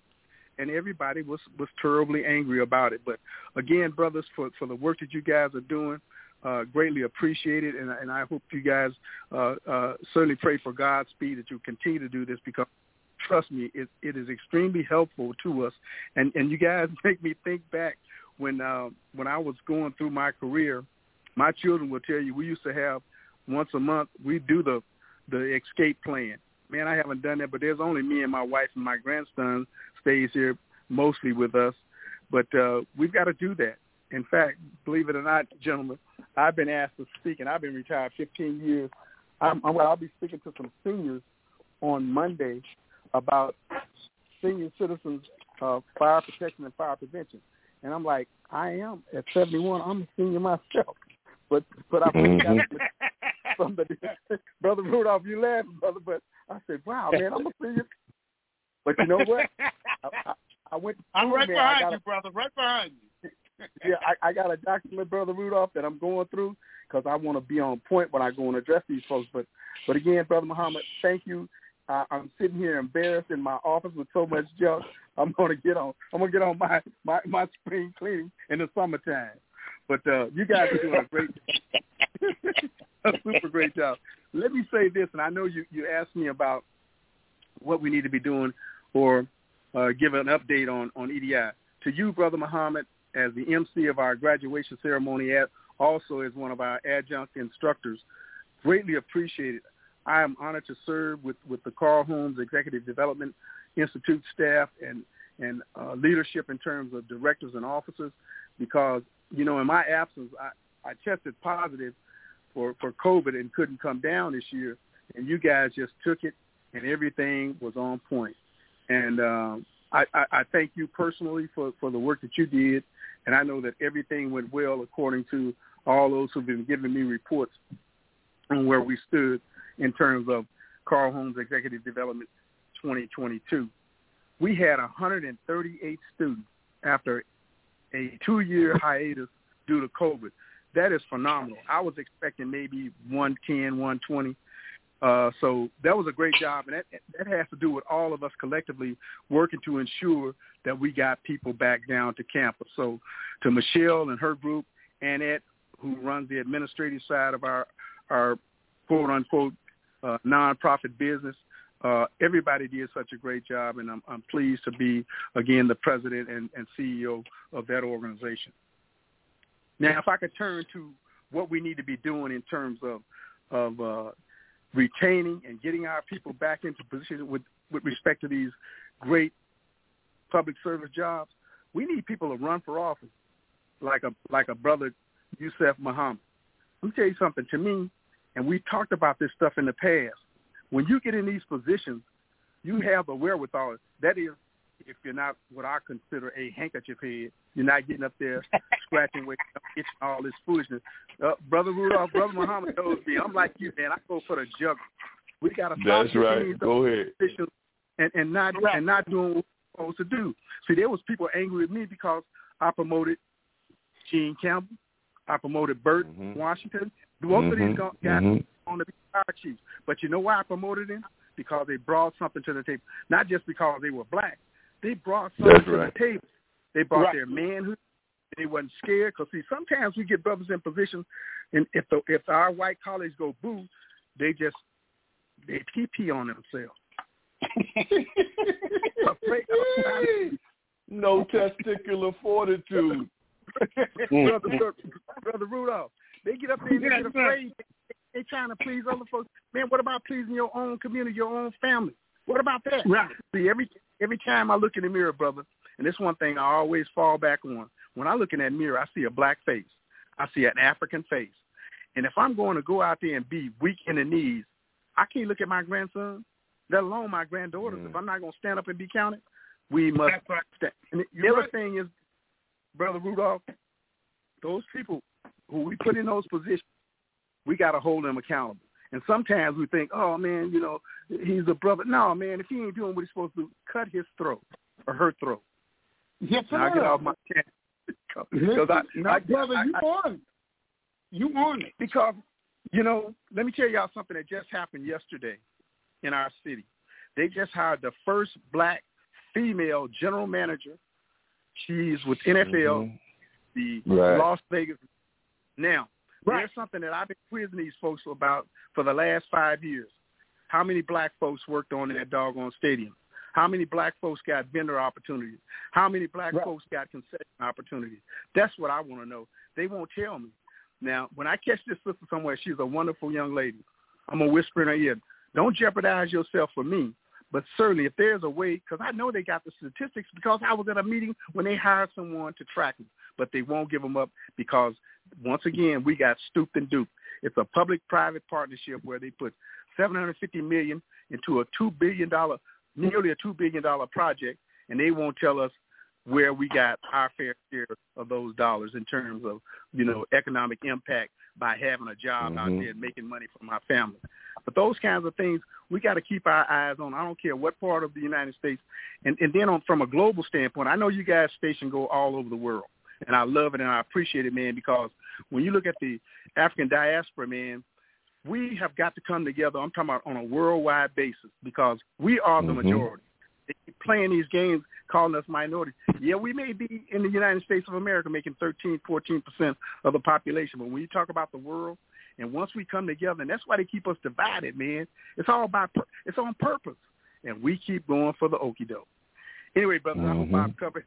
and everybody was was terribly angry about it. But again, brothers, for for the work that you guys are doing. Uh, greatly appreciated, and, and I hope you guys uh, uh, certainly pray for Godspeed that you continue to do this because trust me, it, it is extremely helpful to us. And and you guys make me think back when uh, when I was going through my career. My children will tell you we used to have once a month we do the the escape plan. Man, I haven't done that, but there's only me and my wife and my grandson stays here mostly with us. But uh, we've got to do that. In fact, believe it or not, gentlemen, I've been asked to speak, and I've been retired 15 years. I'm, I'm, I'll be speaking to some seniors on Monday about senior citizens uh, fire protection and fire prevention. And I'm like, I am at 71. I'm a senior myself. But but I mm-hmm. the brother Rudolph, you laugh, brother. But I said, wow, man, I'm a senior. But you know what? I, I, I went. I'm right behind you, brother. Right behind you. Yeah, I, I got a document, brother Rudolph, that I'm going through because I want to be on point when I go and address these folks. But but again, brother Muhammad, thank you I, I'm sitting here embarrassed in my office with so much junk. I'm gonna get on. I'm gonna get on my my my spring cleaning in the summertime. But uh, you guys are doing a great, a super great job. Let me say this, and I know you you asked me about what we need to be doing or uh, give an update on on EDI. To you, brother Muhammad, as the MC of our graduation ceremony, at also as one of our adjunct instructors, greatly appreciated. I am honored to serve with, with the Carl Holmes Executive Development Institute staff and, and uh, leadership in terms of directors and officers because, you know, in my absence, I, I tested positive for, for COVID and couldn't come down this year. And you guys just took it and everything was on point. And um, I, I, I thank you personally for, for the work that you did. And I know that everything went well according to all those who've been giving me reports on where we stood in terms of Carl Holmes Executive Development 2022. We had 138 students after a two-year hiatus due to COVID. That is phenomenal. I was expecting maybe 110, 120. Uh, so that was a great job, and that that has to do with all of us collectively working to ensure that we got people back down to campus. So, to Michelle and her group, Annette, who runs the administrative side of our our quote unquote uh, nonprofit business. Uh, everybody did such a great job, and I'm, I'm pleased to be again the president and, and CEO of that organization. Now, if I could turn to what we need to be doing in terms of of uh, retaining and getting our people back into position with with respect to these great public service jobs, we need people to run for office, like a like a brother Yusef Muhammad. Let me tell you something. To me, and we talked about this stuff in the past. When you get in these positions, you have the wherewithal. That is, if you're not what I consider a handkerchief head, you're not getting up there scratching with itching all this foolishness. Uh, brother Rudolph, brother Muhammad knows me. I'm like you, man. I go for the juggle. We got to stop That's right. Go ahead. And and not right. and not doing what we're supposed to do. See, there was people angry with me because I promoted Gene Campbell, I promoted Bert mm-hmm. Washington, most mm-hmm. of these guys mm-hmm. on the fire chiefs. But you know why I promoted them? Because they brought something to the table. Not just because they were black. They brought something That's to right. the table. They brought right. their manhood. They wasn't scared. Because, see, sometimes we get brothers in positions, and if the, if our white colleagues go boo, they just, they TP on themselves. no testicular fortitude. brother, brother, brother Rudolph, they get up there and they get afraid. They trying to please other folks. Man, what about pleasing your own community, your own family? What about that? Right. See, every every time I look in the mirror, brother, and this one thing I always fall back on. When I look in that mirror, I see a black face. I see an African face. And if I'm going to go out there and be weak in the knees, I can't look at my grandson, let alone my granddaughters. Mm. If I'm not going to stand up and be counted, we must right. stand. And the other thing is, Brother Rudolph, those people who we put in those positions, we got to hold them accountable. And sometimes we think, oh man, you know, he's a brother. No, man, if he ain't doing what he's supposed to, cut his throat or her throat. Yes, sir. I'll get off my chance. Because I, I, I, brother, I, you I, on it. You on it. Because, you know, let me tell y'all something that just happened yesterday in our city. They just hired the first black female general manager. She's with NFL, mm-hmm. the Right. Las Vegas. Now, Right. there's something that I've been quizzing these folks about for the last five years. How many black folks worked on that doggone stadium? How many black folks got vendor opportunities? How many black Right. folks got concession opportunities? That's what I want to know. They won't tell me. Now, when I catch this sister somewhere, she's a wonderful young lady. I'm going to whisper in her ear, don't jeopardize yourself for me. But certainly, if there's a way, because I know they got the statistics because I was at a meeting when they hired someone to track them, but they won't give them up because, once again, we got stooped and duped. It's a public-private partnership where they put 750 million into a two billion dollar, nearly a two billion dollar project, and they won't tell us where we got our fair share of those dollars in terms of, you know, economic impact by having a job out Mhm. there and making money for my family. But those kinds of things we got to keep our eyes on. I don't care what part of the United States, and and then on from a global standpoint, I know you guys station go all over the world, and I love it and I appreciate it, man. Because when you look at the African diaspora, man, we have got to come together. I'm talking about on a worldwide basis because we are the Mhm. majority. Playing these games, calling us minorities. Yeah, we may be in the United States of America making 13, 14 percent of the population, but when you talk about the world, and once we come together, and that's why they keep us divided, man. It's all about it's on purpose, and we keep going for the okie doke. Anyway, brother, I hope Mhm. I've covered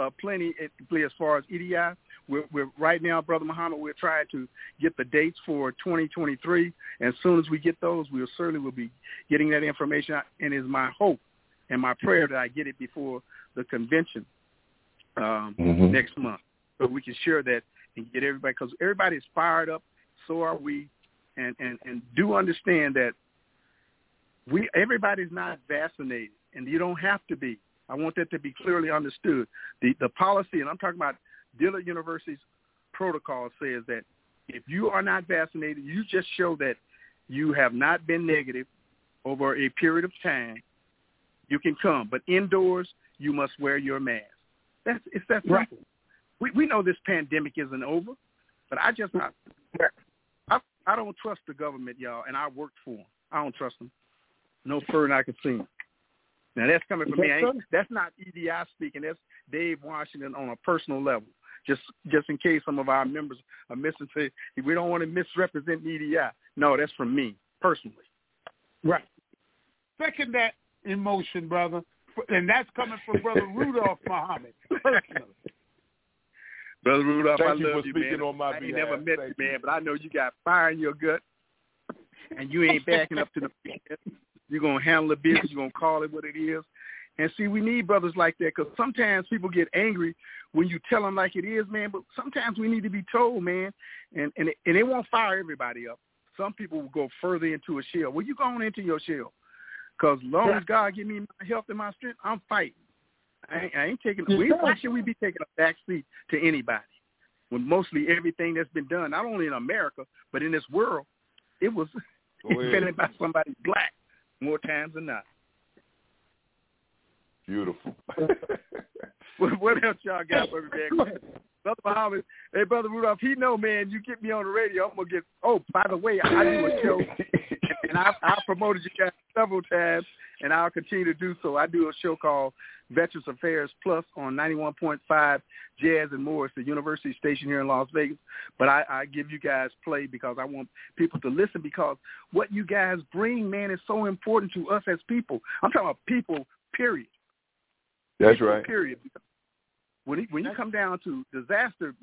uh, plenty as far as EDI. We're, we're right now, brother Muhammad. We're trying to get the dates for 2023. As soon as we get those, we'll certainly will be getting that information. out. And it's my hope and my prayer that I get it before the convention um, Mhm. next month, so we can share that and get everybody because everybody is fired up. So are we, and and and do understand that we everybody's not vaccinated, and you don't have to be. I want that to be clearly understood. The the policy, and I'm talking about Dillard University's protocol says that if you are not vaccinated, you just show that you have not been negative over a period of time. You can come, but indoors you must wear your mask. That's it's that simple. Right. We we know this pandemic isn't over, but I just I, I I don't trust the government, y'all, and I worked for them. I don't trust them. No further than I can see. Now that's coming from me. I that's not EDI speaking. That's Dave Washington on a personal level. Just just in case some of our members are missing, say we don't want to misrepresent EDI. No, that's from me personally. Right. Second that emotion, brother. And that's coming from Brother Rudolph Muhammad, personally. Brother Rudolph, Thank I you love for you, speaking man. on my I ain't behalf. never met Thank you, man, but I know you got fire in your gut, and you ain't backing up to the. You're gonna handle the business. You're gonna call it what it is. And see, we need brothers like that because sometimes people get angry when you tell them like it is, man. But sometimes we need to be told, man, and and it, and it won't fire everybody up. Some people will go further into a shell. Well, you going into your shell because long as God give me my health and my strength, I'm fighting. I ain't, I ain't taking. Yes, We, why should we be taking a back seat to anybody? When mostly everything that's been done, not only in America but in this world, it was Go ahead. invented by somebody black more times than not. Beautiful. What, what else y'all got for me, man? Brother Muhammad, hey, Brother Rudolph, he know, man, you get me on the radio, I'm going to get, oh, by the way, I do a show, and I, I promoted you guys several times, and I'll continue to do so. I do a show called Veterans Affairs Plus on 91.5 Jazz and More. It's the university station here in Las Vegas. But I, I give you guys play because I want people to listen because what you guys bring, man, is so important to us as people. I'm talking about people, period. That's People, right. Period. When when you come down to disaster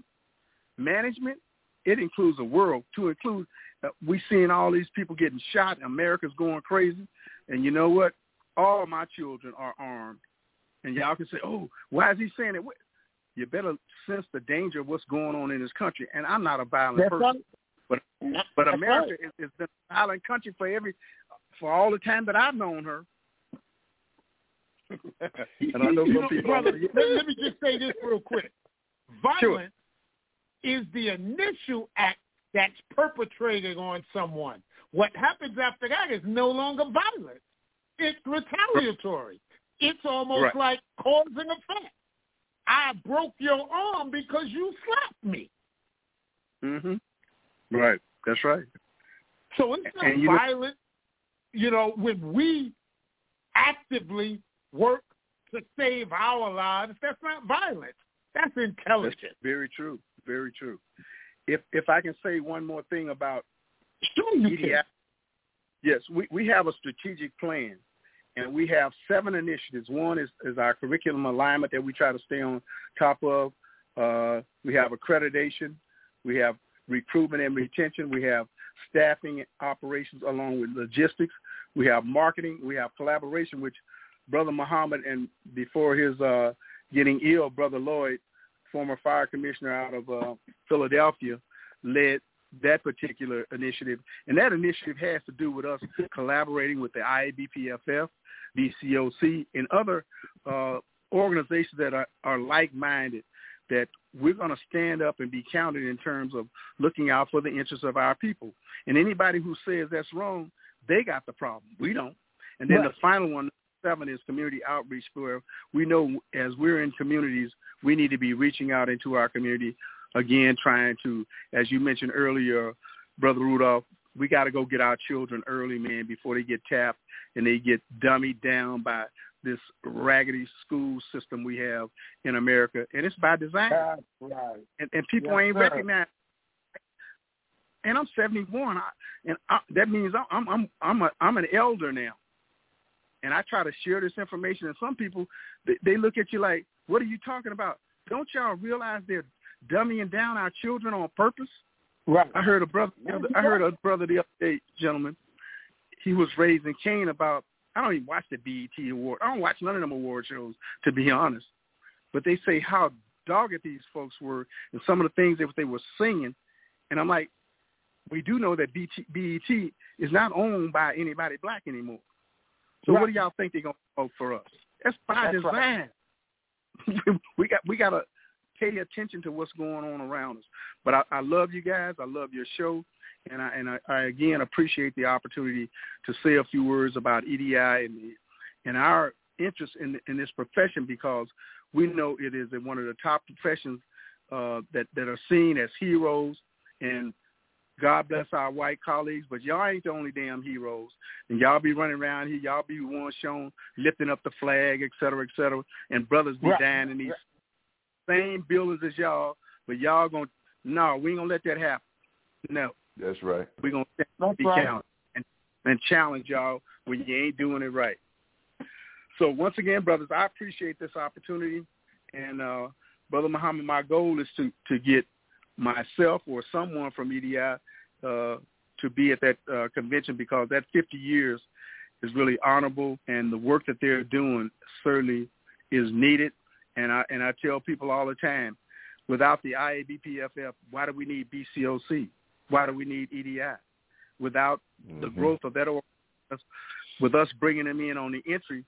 management, it includes the world. To include, uh, we seeing all these people getting shot. America's going crazy, and you know what? All my children are armed, and y'all can say, "Oh, why is he saying it?" You better sense the danger of what's going on in this country. And I'm not a violent That's person, right. but but That's America right. is, is been a violent country for every for all the time that I've known her. and I know some know, people. brother, let, let me just say this real quick. Sure. Violence is the initial act that's perpetrated on someone. What happens after that is no longer violence. It's retaliatory. It's almost Right. like cause and effect. I broke your arm because you slapped me. Mhm. Right. That's right. So it's not And you know- violent. You know, when we actively work to save our lives, that's not violence. That's That's intelligent. very true. Very true. If if I can say one more thing about Sure you EDI, can. yes, we, we have a strategic plan, and we have seven initiatives. One is, is our curriculum alignment that we try to stay on top of. Uh, we have accreditation. We have recruitment and retention. We have staffing operations along with logistics. We have marketing. We have collaboration, which Brother Muhammad and before his uh, getting ill, Brother Lloyd, former fire commissioner out of uh, Philadelphia, led that particular initiative. And that initiative has to do with us collaborating with the IABPFF, BCOC, and other uh, organizations that are, are like-minded, that we're going to stand up and be counted in terms of looking out for the interests of our people. And anybody who says that's wrong, they got the problem. We don't. And then Right. the final one, seven, is community outreach, where we know as we're in communities, we need to be reaching out into our community, again, trying to, as you mentioned earlier, Brother Rudolph, we got to go get our children early, man, before they get tapped and they get dummied down by this raggedy school system we have in America. And it's by design. That's right. And, and people Yes, ain't sir. recognize. And I'm 71, I, and I, that means I'm I'm I'm a I'm an elder now. And I try to share this information, and some people they, they look at you like, "What are you talking about? Don't y'all realize they're dumbing down our children on purpose?" Right. I heard a brother. I heard a brother the other day, gentlemen. He was raising Cain about. I don't even watch the BET award. I don't watch none of them award shows, to be honest. But they say how dogged these folks were and some of the things that they were singing, and I'm like, we do know that BT, BET is not owned by anybody black anymore. So what do y'all think they're gonna vote for us? That's by That's right. design. we got we gotta pay attention to what's going on around us. But I, I love you guys. I love your show, and I and I, I again appreciate the opportunity to say a few words about EDI and the, and our interest in in this profession because we know it is one of the top professions uh, that that are seen as heroes and. God bless our white colleagues, but y'all ain't the only damn heroes. And y'all be running around here, y'all be one shown lifting up the flag, et cetera, et cetera, and brothers be Right. dying in these same buildings as y'all, but y'all gonna no, we ain't gonna let that happen. No, That's right. we gonna That's be right. counted and, and challenge y'all when you ain't doing it right. So once again, brothers, I appreciate this opportunity, and uh, brother Muhammad, my goal is to to get myself or someone from EDI uh, to be at that uh, convention because that 50 years is really honorable, and the work that they're doing certainly is needed. And I and I tell people all the time, without the IABPFF, why do we need BCOC? Why do we need EDI? Without the Mhm. growth of that organization, with us bringing them in on the entry,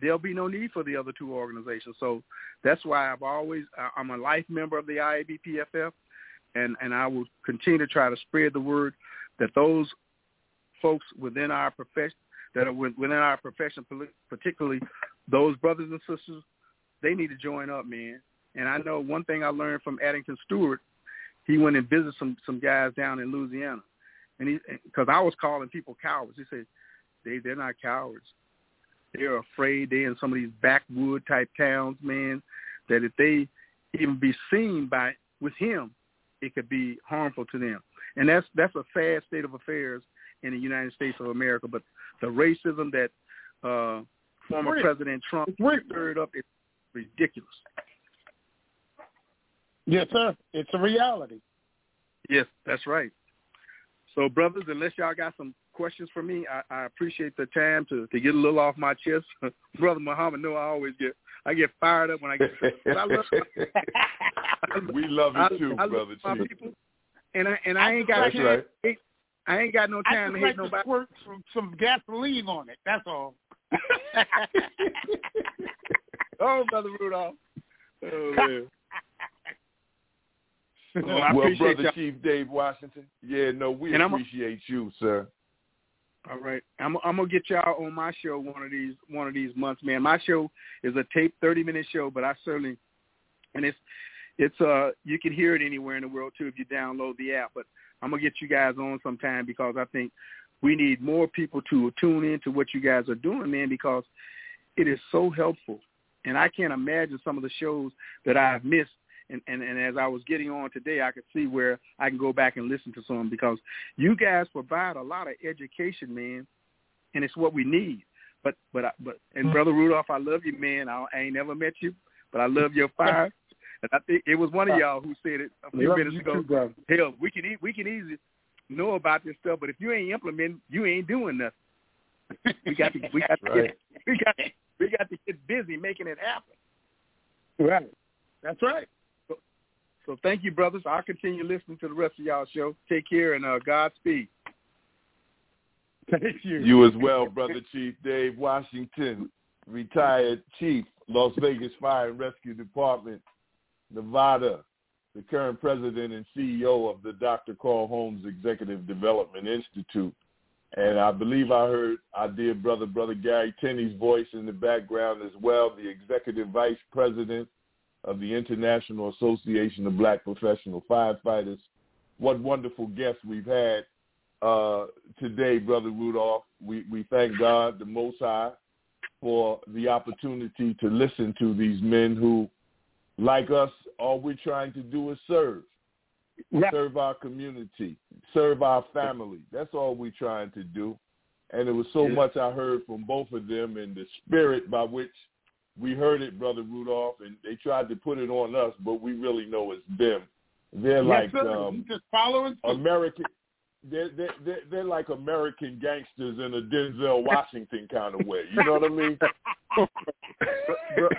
there'll be no need for the other two organizations. So that's why I've always I'm a life member of the IABPFF, and and I will continue to try to spread the word that those folks within our profession that are within our profession, particularly those brothers and sisters, they need to join up, man. And I know one thing I learned from Addington Stewart, he went and visited some some guys down in Louisiana, and he because I was calling people cowards. He said they they're not cowards. They're afraid. They're in some of these backwood type towns, man. That if they even be seen by with him, it could be harmful to them. And that's that's a sad state of affairs in the United States of America. But the racism that uh, former President Trump stirred up is ridiculous. Yes, sir. It's a reality. Yes, that's right. So, brothers, unless y'all got some questions for me, I, I appreciate the time to, to get a little off my chest. Brother Muhammad, know I always get I get fired up when I get. but I love, we love I, you too, I love brother my people, and I and I ain't got That's time. right. I ain't got no time just to like hate to nobody. squirt some, some gasoline on it. That's all. oh, brother Rudolph. Oh man. Well, I well, brother y'all. Chief Dave Washington. Yeah, no, we And I'm a- appreciate you, sir. All right, I'm I'm gonna get y'all on my show one of these one of these months, man. My show is a tape, thirty minute show, but I certainly and it's it's uh you can hear it anywhere in the world too if you download the app. But I'm gonna get you guys on sometime because I think we need more people to tune in to what you guys are doing, man, because it is so helpful. And I can't imagine some of the shows that I've missed. And, and, and as I was getting on today, I could see where I can go back and listen to some because you guys provide a lot of education, man, and it's what we need. But but but and mm-hmm. brother Rudolph, I love you, man. I, I ain't never met you, but I love your fire. And I think it was one of uh, y'all who said it a few Love minutes ago. too, brother. Hell, we can e- we can easily know about this stuff, but if you ain't implementing, you ain't doing nothing. We got to we got to Right. get we got we got to get busy making it happen. Right. That's right. So thank you, brothers. I'll continue listening to the rest of y'all show. Take care and uh, Godspeed. Thank you. You as well, brother Chief Dave Washington, retired chief, Las Vegas Fire and Rescue Department, Nevada, the current president and CEO of the Dr. Carl Holmes Executive Development Institute. And I believe I heard our dear brother, brother Gary Tenney's voice in the background as well, the executive vice president of the International Association of Black Professional Firefighters. What wonderful guests we've had uh, today, Brother Rudolph. We, we thank God, the Most High, for the opportunity to listen to these men who, like us, all we're trying to do is serve. Right. Serve our community, serve our family. That's all we're trying to do. And it was so Yeah. much I heard from both of them and the spirit by which we heard it, Brother Rudolph, and they tried to put it on us, but we really know it's them. They're Yes, like sir. um, just following. American. They're, they're they're they're like American gangsters in a Denzel Washington kind of way. You know what I mean?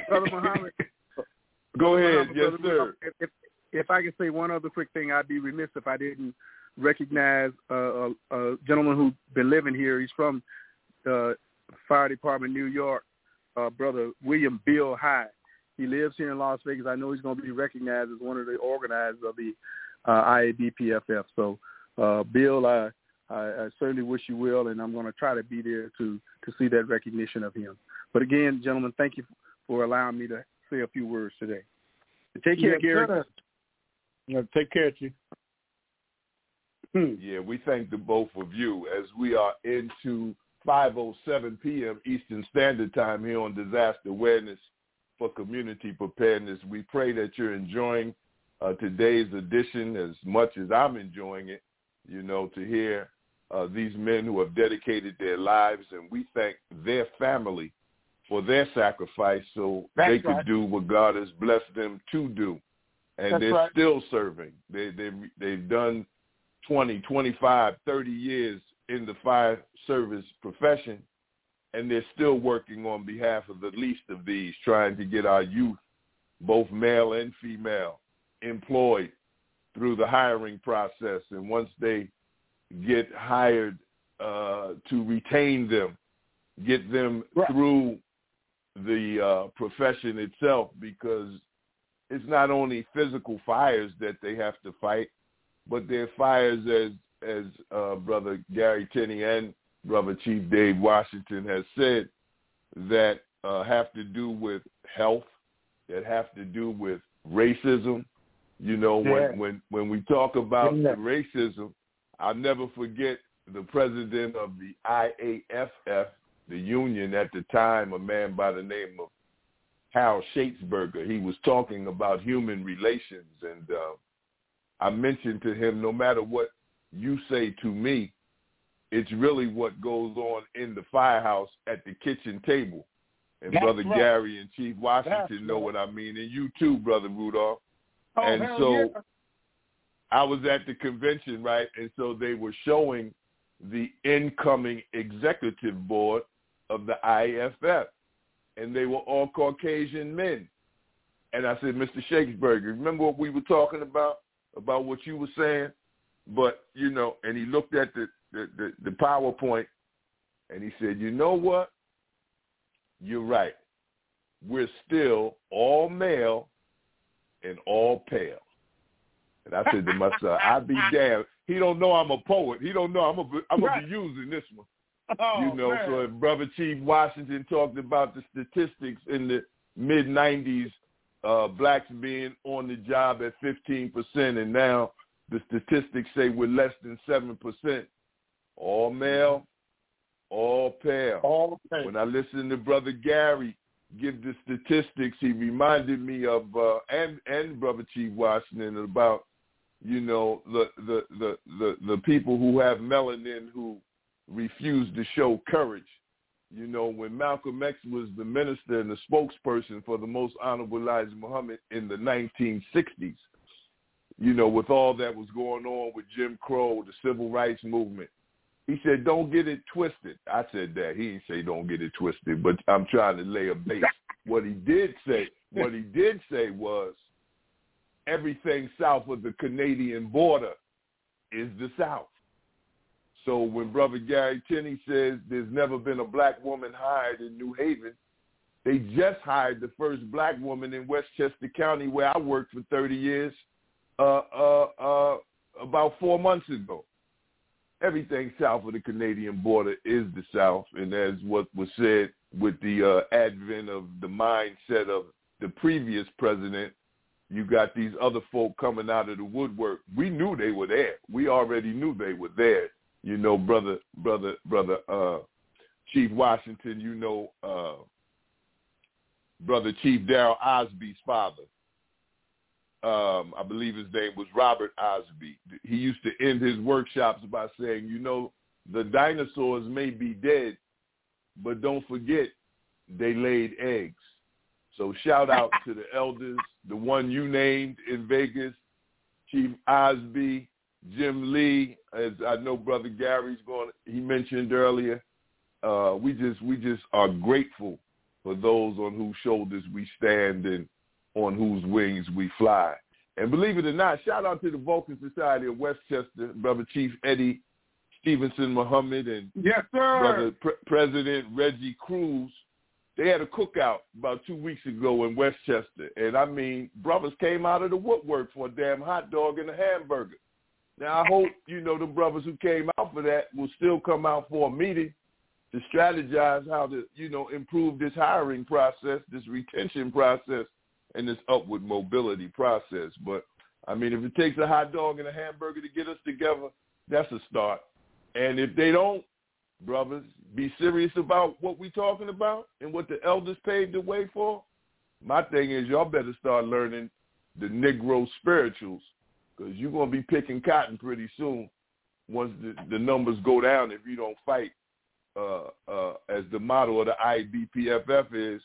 Brother Muhammad. Go ahead, Muhammad, yes Brother sir. If, if, I could say one other quick thing, I'd be remiss if I didn't recognize uh, a, a gentleman who's been living here. He's from the fire department, New York. Uh, brother William Bill High. He lives here in Las Vegas. I know he's going to be recognized as one of the organizers of the uh, IABPFF. So, uh, Bill, I, I, I certainly wish you well, and I'm going to try to be there to to see that recognition of him. But again, gentlemen, thank you for allowing me to say a few words today. Take care, Yes, Gary. sir. Take care, Chief. Hmm. Yeah, we thank the both of you as we are into 5:07 p.m. Eastern Standard Time here on Disaster Awareness for Community Preparedness. We pray that you're enjoying uh, today's edition as much as I'm enjoying it. You know, to hear uh, these men who have dedicated their lives, and we thank their family for their sacrifice so That's they could right. do what God has blessed them to do. And That's they're right. still serving. They they they've done 20, 25, 30 years in the fire service profession, and they're still working on behalf of the least of these, trying to get our youth, both male and female, employed through the hiring process. And once they get hired, uh, to retain them, get them Right. through the uh, profession itself, because it's not only physical fires that they have to fight, but they're fires as as uh, brother Gary Tenney and brother Chief Dave Washington has said that uh, have to do with health, that have to do with racism. You know, Yeah. when when when we talk about Yeah. racism, I'll never forget the president of the IAFF, the union at the time, a man by the name of Hal Schaitberger. He was talking about human relations, and uh, I mentioned to him, no matter what you say to me, it's really what goes on in the firehouse at the kitchen table. And That's Brother right. Gary and Chief Washington That's know right. what I mean, and you too, Brother Rudolph. Oh, and so yeah. I was at the convention, right? And so they were showing the incoming executive board of the IFF, and they were all Caucasian men. And I said, Mr. Shakespeare, remember what we were talking about, about what you were saying? But, you know, and he looked at the, the, the, the PowerPoint, and he said, you know what? You're right. We're still all male and all pale. And I said to myself, I'd be damned. He don't know I'm a poet. He don't know I'm be, I'm gonna be using this one. Oh, you know, man. so if Brother Chief Washington talked about the statistics in the mid '90s uh, blacks being on the job at 15%, and now the statistics say we're less than 7%. All male, all pale. All pale. When I listened to Brother Gary give the statistics, he reminded me of uh, and and Brother Chief Washington about you know the the the the, the people who have melanin who refuse to show courage. You know, when Malcolm X was the minister and the spokesperson for the most honorable Elijah Muhammad in the 1960s, you know, with all that was going on with Jim Crow, the civil rights movement, he said, "Don't get it twisted." I said that. He didn't say, "Don't get it twisted," but I'm trying to lay a base. What he did say, what he did say was, everything south of the Canadian border is the South. So when Brother Gary Tenney says there's never been a black woman hired in New Haven, they just hired the first black woman in Westchester County, where I worked for 30 years, uh, uh, uh, about four months ago everything south of the Canadian border is the South, and as what was said with the uh, advent of the mindset of the previous president, you got these other folk coming out of the woodwork. We knew they were there. We already knew they were there. You know, brother, brother, brother, uh, Chief Washington. You know, uh, brother Chief Daryl Osby's father um, I believe his name was Robert Osby. He used to end his workshops by saying, you know, the dinosaurs may be dead, but don't forget they laid eggs. So shout out to the elders, the one you named in Vegas, Chief Osby, Jim Lee, as I know Brother Gary's going. He mentioned earlier. Uh, we just we just are grateful for those on whose shoulders we stand and on whose wings we fly. And believe it or not, shout out to the Vulcan Society of Westchester, Brother Chief Eddie Stevenson Muhammad and yes, sir. Brother Pre- President Reggie Cruz. They had a cookout about two weeks ago in Westchester. And I mean, brothers came out of the woodwork for a damn hot dog and a hamburger. Now I hope, you know, the brothers who came out for that will still come out for a meeting to strategize how to, you know, improve this hiring process, this retention process and this upward mobility process. But I mean, if it takes a hot dog and a hamburger to get us together, that's a start. And if they don't, brothers, be serious about what we're talking about and what the elders paved the way for. My thing is, y'all better start learning the Negro spirituals because you're going to be picking cotton pretty soon once the, the numbers go down if you don't fight. Uh, uh, as the motto of the IABPFF is,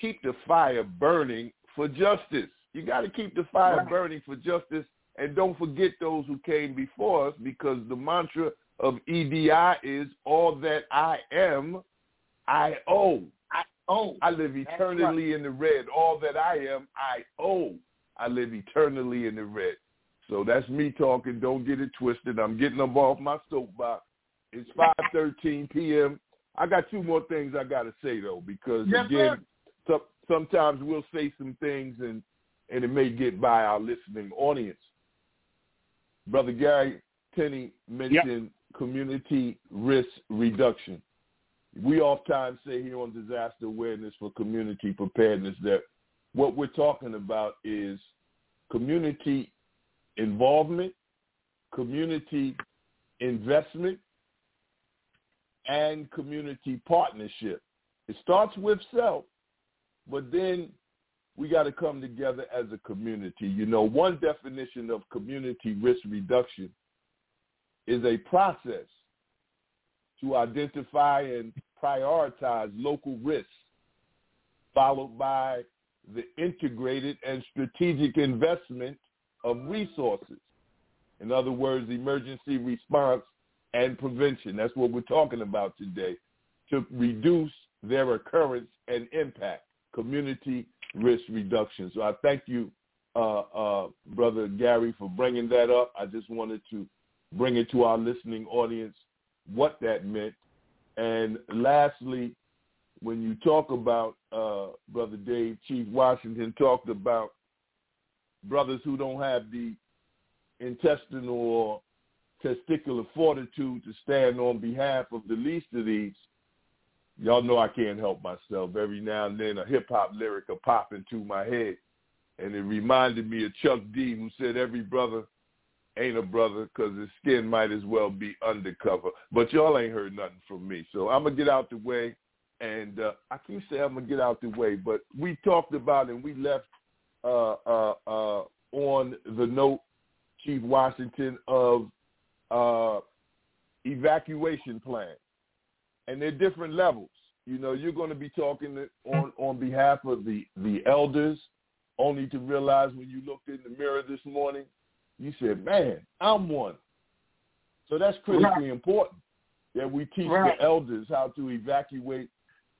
keep the fire burning for justice. You got to keep the fire right. burning for justice, and don't forget those who came before us, because the mantra of EDI is all that I am, I owe. I owe. I live eternally right. in the red. All that I am, I owe. I live eternally in the red. So that's me talking. Don't get it twisted. I'm getting up off my soapbox. It's 5:13 p.m. I got two more things I got to say though, because yes, again, so, sometimes we'll say some things and and it may get by our listening audience. Brother Gary Tenney mentioned yep. community risk reduction. We oftentimes say here on disaster awareness for community preparedness that what we're talking about is community involvement, community investment, and community partnership. It starts with self, but then we got to come together as a community. You know, one definition of community risk reduction is a process to identify and prioritize local risks, followed by the integrated and strategic investment of resources. In other words, emergency response and prevention. That's what we're talking about today, to reduce their occurrence and impact community risk reduction. So I thank you, uh, uh, Brother Gary, for bringing that up. I just wanted to bring it to our listening audience what that meant. And lastly, when you talk about, uh, Brother Dave, Chief Washington talked about brothers who don't have the intestinal or testicular fortitude to stand on behalf of the least of these, y'all know I can't help myself. Every now and then a hip hop lyric will pop into my head, and it reminded me of Chuck D, who said every brother ain't a brother because his skin might as well be undercover. But y'all ain't heard nothing from me, so I'm gonna get out the way. And uh, I keep saying I'm gonna get out the way, but we talked about and we left uh, uh, uh, on the note, Chief Washington, of uh, evacuation plan, and they're different levels. You know, you're going to be talking on on behalf of the the elders, only to realize when you looked in the mirror this morning, you said, "Man, I'm one." So that's critically right. important that we teach right. the elders how to evacuate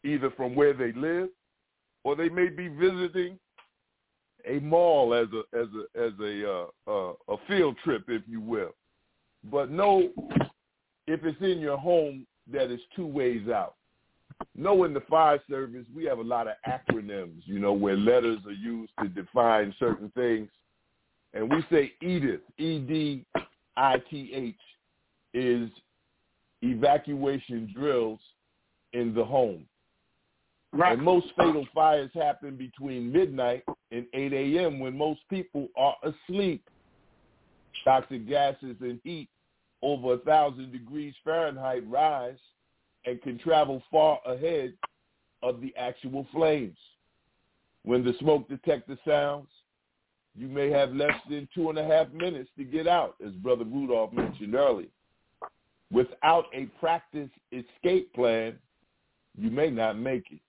either from where they live or they may be visiting a mall as a as a as a uh, uh, a field trip, if you will. But know if it's in your home that it's two ways out. Know in the fire service we have a lot of acronyms, you know, where letters are used to define certain things, and we say EDITH, E D I T H, is evacuation drills in the home. Right. And most fatal fires happen between midnight and 8 a.m. when most people are asleep. Toxic gases and heat over a thousand degrees Fahrenheit rise and can travel far ahead of the actual flames. When the smoke detector sounds, you may have less than two and a half minutes to get out, as Brother Rudolph mentioned earlier. Without a practice escape plan, you may not make it.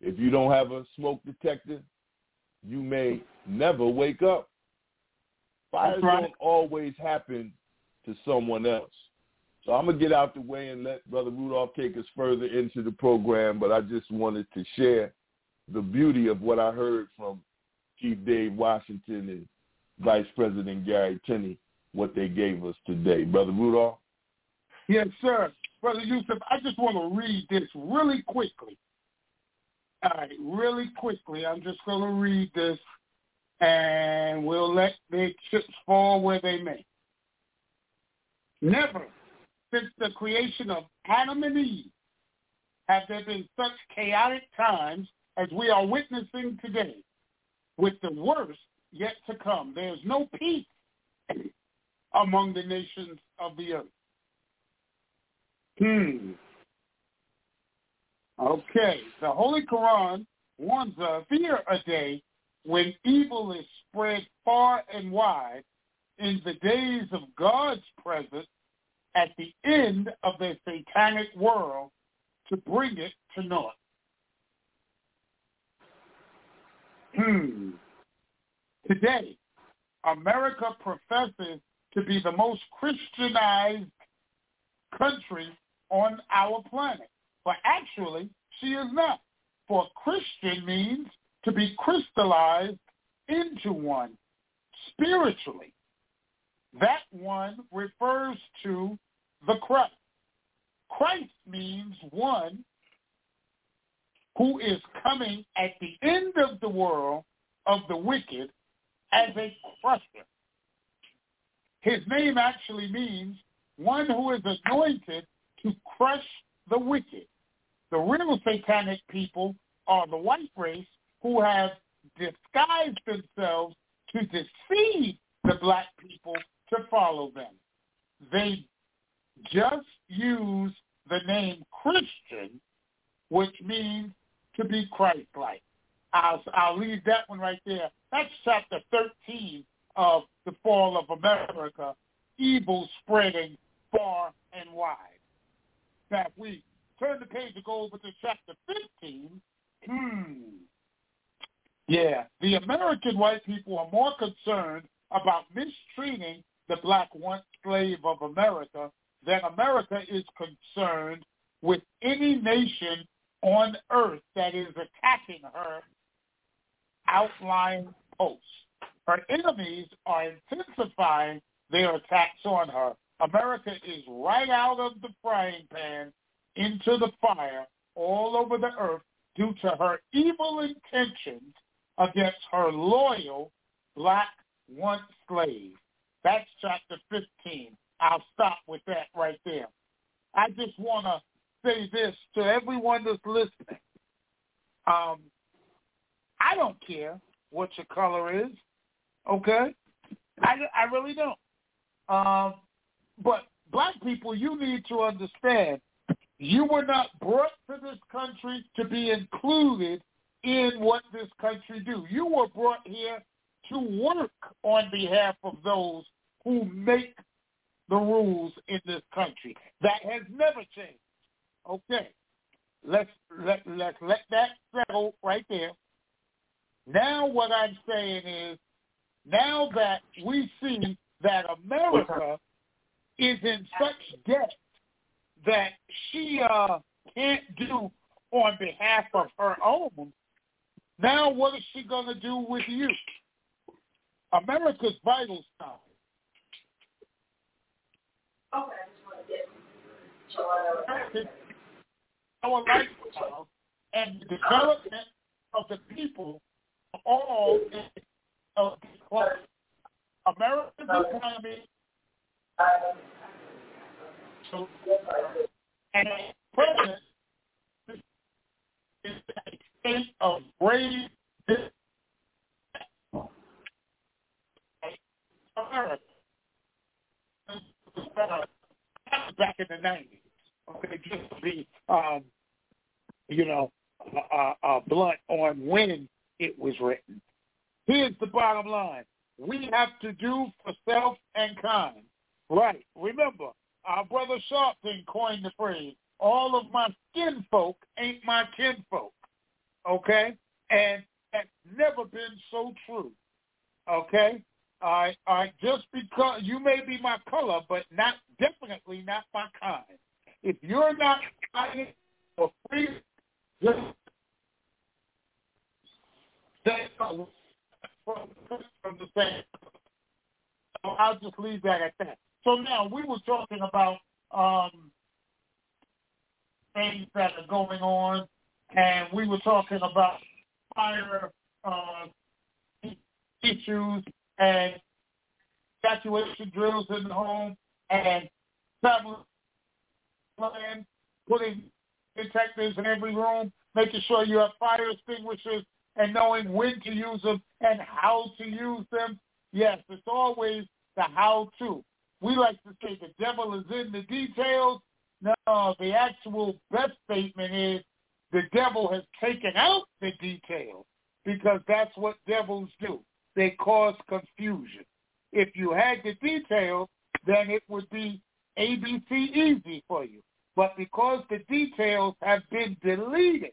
If you don't have a smoke detector, you may never wake up. Fires right. don't always happen to someone else. So I'm gonna get out the way and let Brother Rudolph take us further into the program, but I just wanted to share the beauty of what I heard from Chief Dave Washington and Vice President Gary Tenney, what they gave us today. Brother Rudolph? Yes, sir. Brother Yusef, I just want to read this really quickly. All right, really quickly, I'm just going to read this, and we'll let the chips fall where they may. Never since the creation of Adam and Eve have there been such chaotic times as we are witnessing today, with the worst yet to come. There is no peace among the nations of the earth. Hmm. Okay, the Holy Quran warns us fear a day when evil is spread far and wide in the days of God's presence at the end of the satanic world to bring it to naught. Hmm. Today, America professes to be the most Christianized country on our planet. But actually, she is not. For Christian means to be crystallized into one spiritually. That one refers to the Christ. Christ means one who is coming at the end of the world of the wicked as a crusher. His name actually means one who is anointed to crush the wicked. The real satanic people are the white race who have disguised themselves to deceive the black people to follow them. They just use the name Christian, which means to be Christ-like. I'll, I'll leave that one right there. That's chapter 13 of the fall of America, evil spreading far and wide. Now, if we turn the page and go over to chapter 15, hmm, yeah, the American white people are more concerned about mistreating the black once slave of America than America is concerned with any nation on earth that is attacking her outlying posts. Her enemies are intensifying their attacks on her. America is right out of the frying pan into the fire all over the earth due to her evil intentions against her loyal black once slave. That's chapter 15. I'll stop with that right there. I just want to say this to everyone that's listening. Um, I don't care what your color is, okay? I, I really don't. Um, but black people, you need to understand you were not brought to this country to be included in what this country do. You were brought here to work on behalf of those who make the rules in this country. That has never changed. Okay. Let's let let let that settle right there. Now what I'm saying is now that we see that America is in such debt that she uh, can't do on behalf of her own, now what is she going to do with you? America's vital sign. Okay. Our lifestyle and the development of the people are all in of America's economy and president is a state of America. Back in the nineties, okay, just to be, um, you know, uh, uh, blunt on when it was written. Here's the bottom line: we have to do for self and kind. Right. Remember, our brother Sharpton coined the phrase, all of my skin folk ain't my kinfolk. Okay? And that's never been so true. Okay? I I just because you may be my color, but not definitely not my kind. If you're not fighting for free, just from, from the same. So I'll just leave that at that. So now we were talking about um, things that are going on, and we were talking about fire uh, issues and evacuation drills in the home and travel plan, putting detectors in every room, making sure you have fire extinguishers and knowing when to use them and how to use them. Yes, it's always the how to. We like to say the devil is in the details. No, the actual best statement is the devil has taken out the details because that's what devils do. They cause confusion. If you had the details, then it would be ABC easy for you. But because the details have been deleted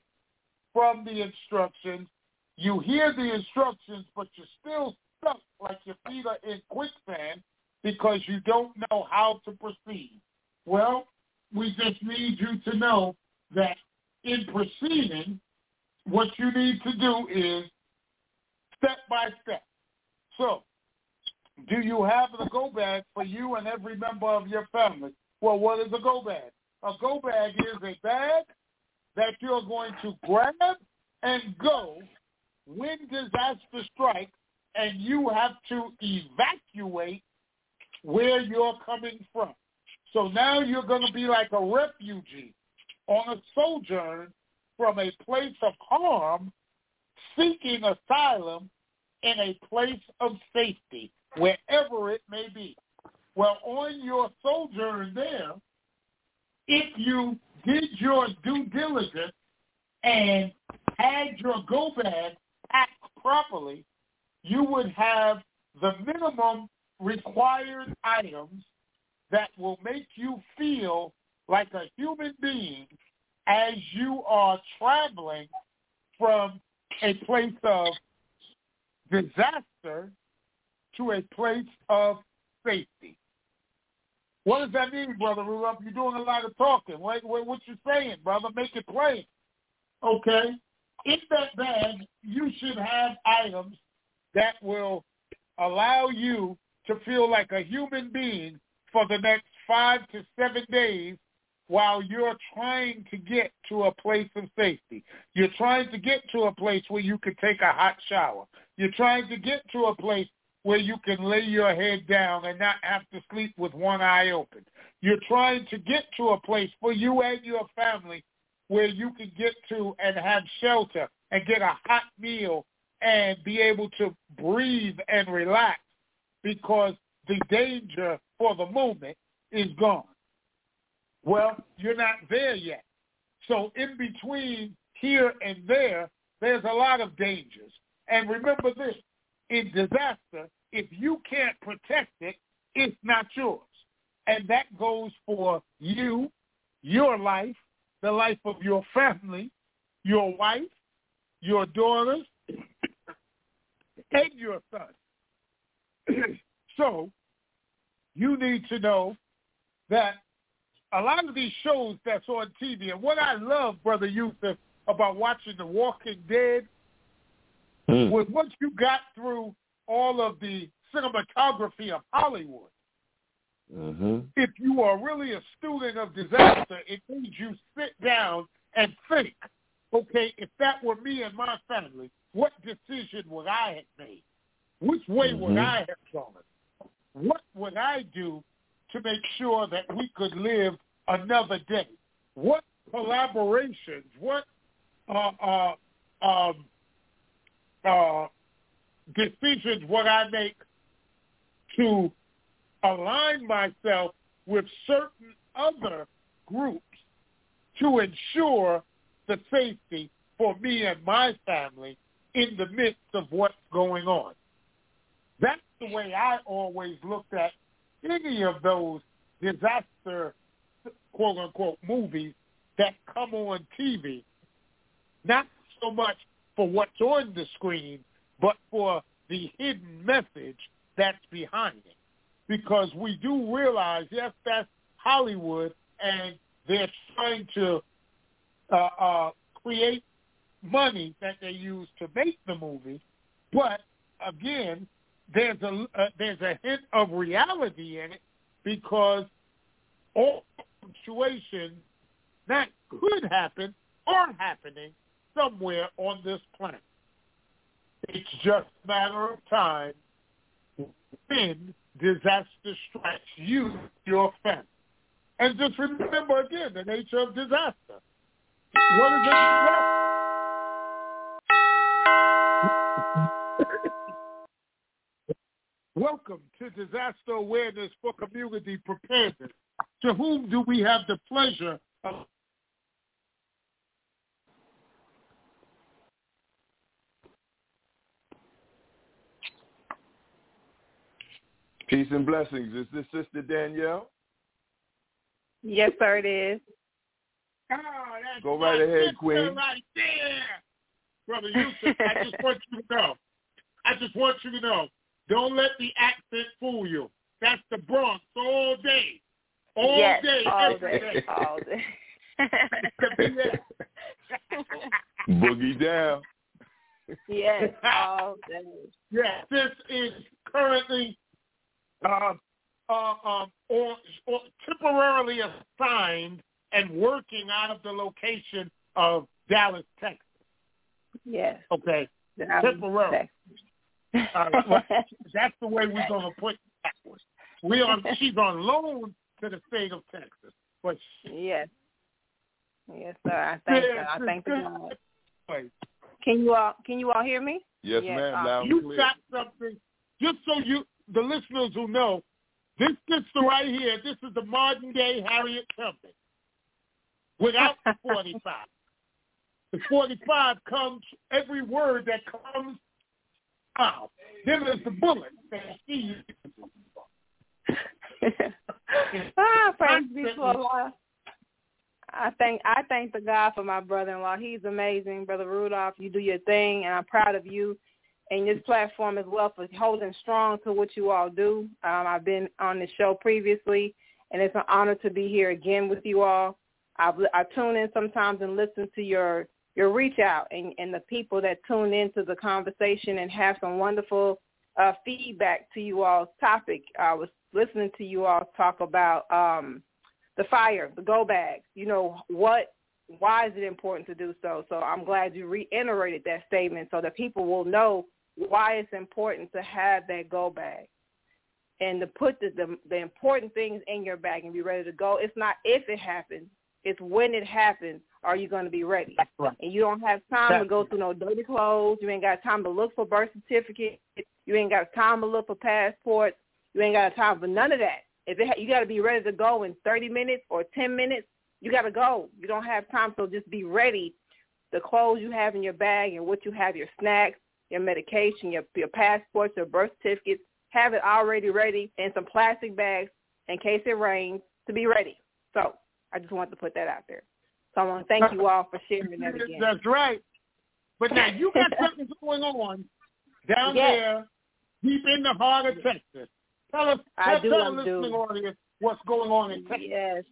from the instructions, you hear the instructions, but you're still stuck like your feet are in quicksand because you don't know how to proceed. Well, we just need you to know that in proceeding, what you need to do is step by step. So, do you have the go bag for you and every member of your family? Well, what is a go bag? A go bag is a bag that you're going to grab and go when disaster strikes and you have to evacuate where you're coming from. So now you're going to be like a refugee on a sojourn from a place of harm seeking asylum in a place of safety, wherever it may be. Well, on your sojourn there, if you did your due diligence and had your go bag packed properly, you would have the minimum required items that will make you feel like a human being as you are traveling from a place of disaster to a place of safety. What does that mean, Brother Rudolph? You're doing a lot of talking. What, what, what you saying, brother? Make it plain. Okay. In that bag, you should have items that will allow you to feel like a human being for the next five to seven days while you're trying to get to a place of safety. You're trying to get to a place where you can take a hot shower. You're trying to get to a place where you can lay your head down and not have to sleep with one eye open. You're trying to get to a place for you and your family where you can get to and have shelter and get a hot meal and be able to breathe and relax because the danger for the moment is gone. Well, you're not there yet. So in between here and there, there's a lot of dangers. And remember this, in disaster, if you can't protect it, it's not yours. And that goes for you, your life, the life of your family, your wife, your daughters, and your son. so you need to know that a lot of these shows that's on TV, and what I love, Brother Yusef, about watching The Walking Dead mm. was once you got through all of the cinematography of Hollywood, mm-hmm. if you are really a student of disaster, it means you sit down and think, okay, if that were me and my family, what decision would I have made? Which way mm-hmm. would I have gone? What would I do to make sure that we could live another day? What collaborations, what uh, uh, um, uh, decisions would I make to align myself with certain other groups to ensure the safety for me and my family in the midst of what's going on. The way I always looked at any of those disaster, quote unquote, movies that come on TV. Not so much for what's on the screen, but for the hidden message that's behind it. Because we do realize, yes, that's Hollywood, and they're trying to uh, uh, create money that they use to make the movie. But again, there's a uh, there's a hint of reality in it because all situations that could happen are happening somewhere on this planet. It's just a matter of time when disaster strikes you, your family. And just remember again the nature of disaster. What is a disaster? Welcome to Disaster Awareness for Community Preparedness. To whom do we have the pleasure of Peace and blessings. Is this Sister Danielle? Yes, sir, it is. Oh, Go right ahead, Queen. Right there. Brother Yusef, I just want you to know. I just want you to know. Don't let the accent fool you. That's the Bronx all day. All yes, day, all every day. day. All day. Boogie down. yes, all day. Yes, this is currently uh, uh, um, or, or temporarily assigned and working out of the location of Dallas, Texas. Yes. Okay. Dallas, temporarily. Uh, well, that's the way we're going to put that. We on she's on loan to the state of Texas, but she, yes, yes, sir. I thank Yeah, I thank the good. God. Can you all can you all hear me? Yes, Yes, ma'am. um, Loud and you clear. got something. Just so you, the listeners who know, this sister right here, this is the modern day Harriet Tubman, without the forty-five. The forty-five comes every word that comes out. Then there's the bullet that she uses. ah, praise be to Allah. I thank I thank the God for my brother-in-law. He's amazing, brother Rudolph. You do your thing, and I'm proud of you and this platform as well for holding strong to what you all do. Um, I've been on the show previously, and it's an honor to be here again with you all. I, I tune in sometimes and listen to your your reach out and, and the people that tune into the conversation and have some wonderful uh, feedback to you all's topic. I was listening to you all talk about um, the fire, the go bag. You know what? Why is it important to do so? So I'm glad you reiterated that statement so that people will know why it's important to have that go bag and to put the, the the important things in your bag and be ready to go. It's not if it happens, it's when it happens. Are you going to be ready? Right. And you don't have time to go through no dirty clothes. You ain't got time to look for birth certificates. You ain't got time to look for passports. You ain't got time for none of that. If it ha- you got to be ready to go in 30 minutes or 10 minutes, you got to go. You don't have time, so just be ready. The clothes you have in your bag and what you have, your snacks, your medication, your your passports, your birth certificates, have it already ready in some plastic bags in case it rains to be ready. So I just wanted to put that out there. So I want to thank you all for sharing that again. That's right. But now you got something going on down Yes. there, deep in the heart of Texas. Tell us, I tell, do, the do. listening audience what's going on in Texas. Yes.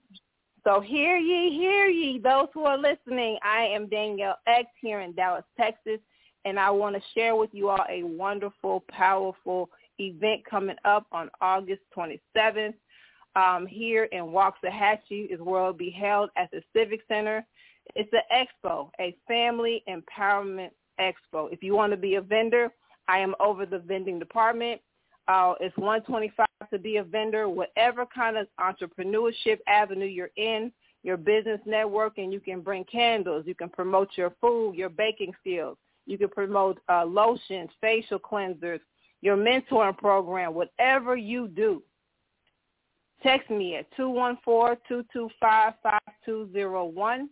So hear ye, hear ye, those who are listening. I am Danielle X here in Dallas, Texas, and I want to share with you all a wonderful, powerful event coming up on August 27th. Um, here in Waxahachie is where it will be held at the Civic Center. It's an expo, a family empowerment expo. If you want to be a vendor, I am over the vending department. Uh, it's 125 to be a vendor, whatever kind of entrepreneurship avenue you're in, your business network, and you can bring candles. You can promote your food, your baking skills. You can promote uh, lotions, facial cleansers, your mentoring program, whatever you do. Text me at 214-225-5201.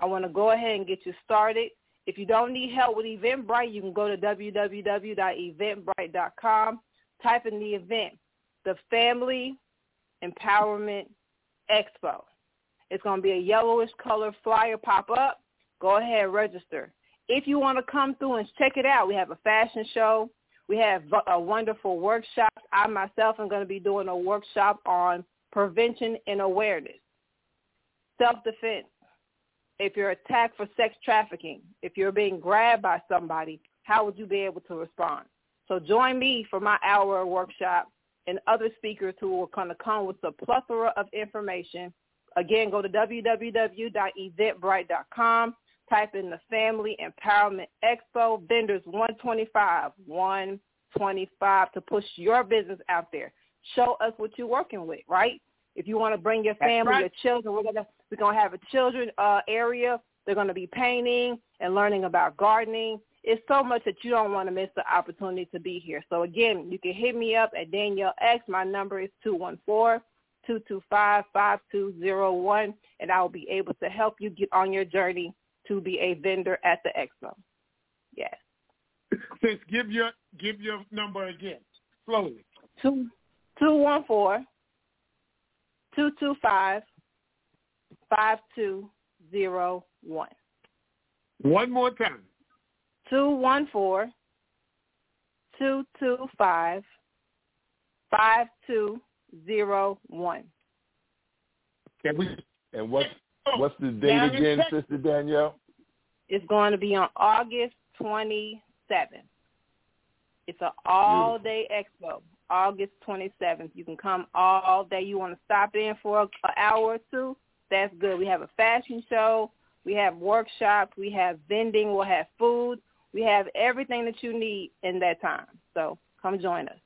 I want to go ahead and get you started. If you don't need help with Eventbrite, you can go to www.eventbrite.com type in the event, the Family Empowerment Expo. It's going to be a yellowish color flyer pop up. Go ahead, register. If you want to come through and check it out, we have a fashion show. We have a wonderful workshop. I myself am going to be doing a workshop on prevention and awareness, self-defense. If you're attacked for sex trafficking, if you're being grabbed by somebody, how would you be able to respond? So join me for my hour workshop and other speakers who are going to come with a plethora of information. Again, go to www.eventbrite.com. Type in the Family Empowerment Expo. Vendors 125, 125 to push your business out there. Show us what you're working with, right? If you want to bring your family, right. your children, we're gonna we're gonna have a children uh, area. They're gonna be painting and learning about gardening it's so much that you don't want to miss the opportunity to be here. So again, you can hit me up at Danielle X. My number is two one four two two five five two zero one, and I will be able to help you get on your journey to be a vendor at the expo. Yes. Sis, give your give your number again, slowly. Two two one four two two five five two zero one. One more time. two one four two two five five two zero one. Can we? And what's oh, what's the date Down again, Sister Danielle? It's going to be on August twenty seventh. It's an all day expo. August twenty seventh. You can come all day. You want to stop in for an hour or two? That's good. We have a fashion show. We have workshops. We have vending. We'll have food. We have everything that you need in that time. So come join us.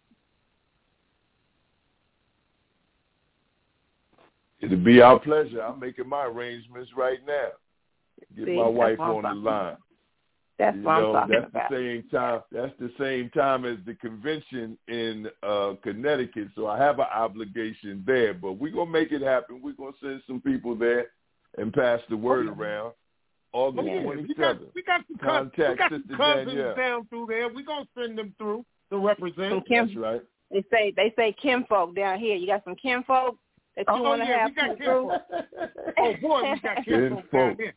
It'll be our pleasure. I'm making my arrangements right now. Get See, my wife on the line. That's You what know, I'm talking that's about. the same time. That's the same time as the convention in uh, Connecticut. So I have an obligation there. But we're gonna make it happen. We're gonna send some people there and pass the word around. August yeah. twenty We got we got some cousins, we got some cousins Danielle. down through there. We're gonna send them through to Some represent. Kim, That's right. they say they say kinfolk down here. You got some kinfolk that you Oh, want to yeah, have we got come through. Oh boy, we got kids down there.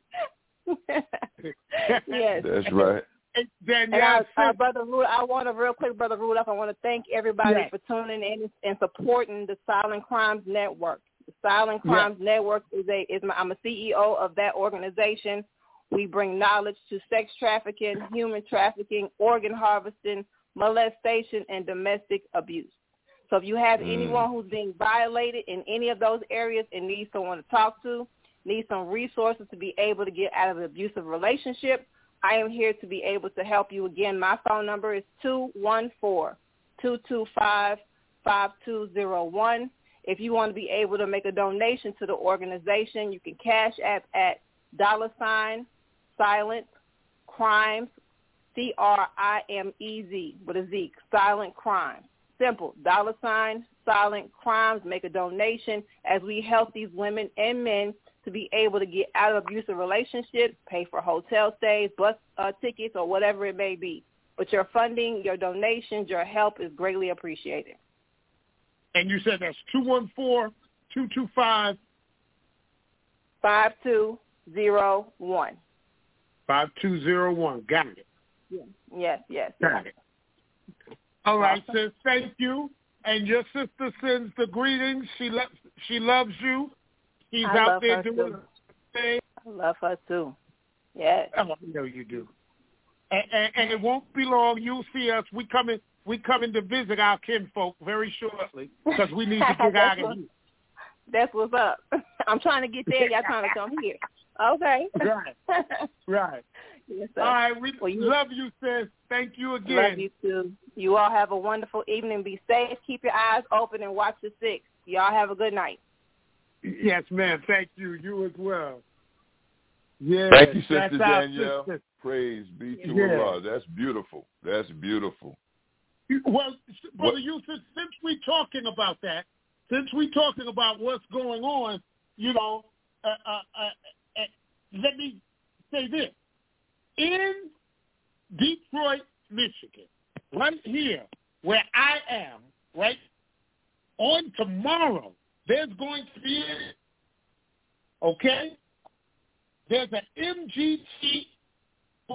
yes. That's right. Hey, And Danielle, I, uh, brother Rudolph, I want to real quick, brother Rudolph. I want to thank everybody Yes. for tuning in and supporting the Silent Crimes Network. The Silent Crimes Network is a is my, I'm a CEO of that organization. We bring knowledge to sex trafficking, human trafficking, organ harvesting, molestation, and domestic abuse. So if you have Mm. anyone who's being violated in any of those areas and needs someone to talk to, needs some resources to be able to get out of an abusive relationship, I am here to be able to help you. Again, my phone number is two one four two two five five two zero one. If you want to be able to make a donation to the organization, you can cash app at dollar sign silent crimes C R I M E Z with a Z silent crimes. Simple dollar sign silent crimes. Make a donation as we help these women and men to be able to get out of abusive relationships, pay for hotel stays, bus uh, tickets, or whatever it may be. But your funding, your donations, your help is greatly appreciated. And you said that's 214 225 5201. 5201. Got it. Yes, yes, yes. Got it. All right, awesome. sis. Thank you. And your sister sends the greetings. She loves she loves you. He's I out there doing too. thing. I love her too. Yes. Oh, I know you do. And, and, and it won't be long. You'll see us. We coming. We coming to visit our kinfolk very shortly because we need to get out of here. That's what's up. I'm trying to get there. Y'all trying to come here. Okay. Right. Right. Yes, all right. We well, you, love you, sis. Thank you again. Love you too. You all have a wonderful evening. Be safe. Keep your eyes open and watch the six. Y'all have a good night. Yes, ma'am. Thank you. You as well. Yeah. Thank you, Sister that's Danielle. sister. Praise be to Yeah. Allah. That's beautiful. That's beautiful. Well, Brother What- Yusef, since we're talking about that, since we're talking about what's going on, you know, uh, uh, uh, uh, let me say this. In Detroit, Michigan, right here, where I am, right, on tomorrow, there's going to be, okay, there's an MGT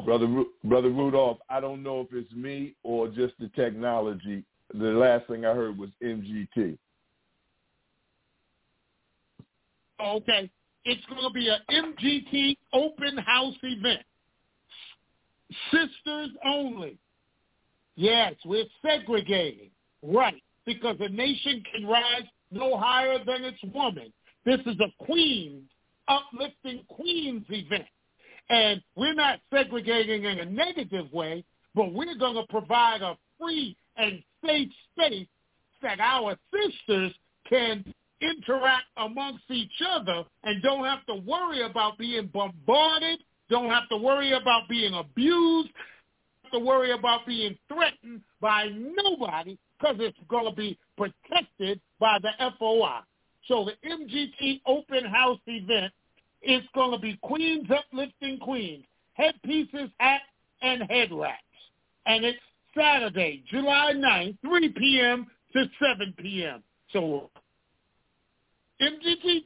Brother Ru- Brother Rudolph, I don't know if it's me or just the technology. The last thing I heard was MGT. Okay. It's going to be an MGT open house event. Sisters only. Yes, we're segregating. Right. Because a nation can rise no higher than its woman. This is a queen, uplifting queens event. And we're not segregating in a negative way, but we're going to provide a free and safe space that our sisters can interact amongst each other and don't have to worry about being bombarded, don't have to worry about being abused, have to worry about being threatened by nobody because it's going to be protected by the FOI. So the MGT open house event is going to be Queens Uplifting Queens, headpieces, hats, and head wraps. And it's Saturday, July 9th, 3 p.m. to 7 p.m. So MGT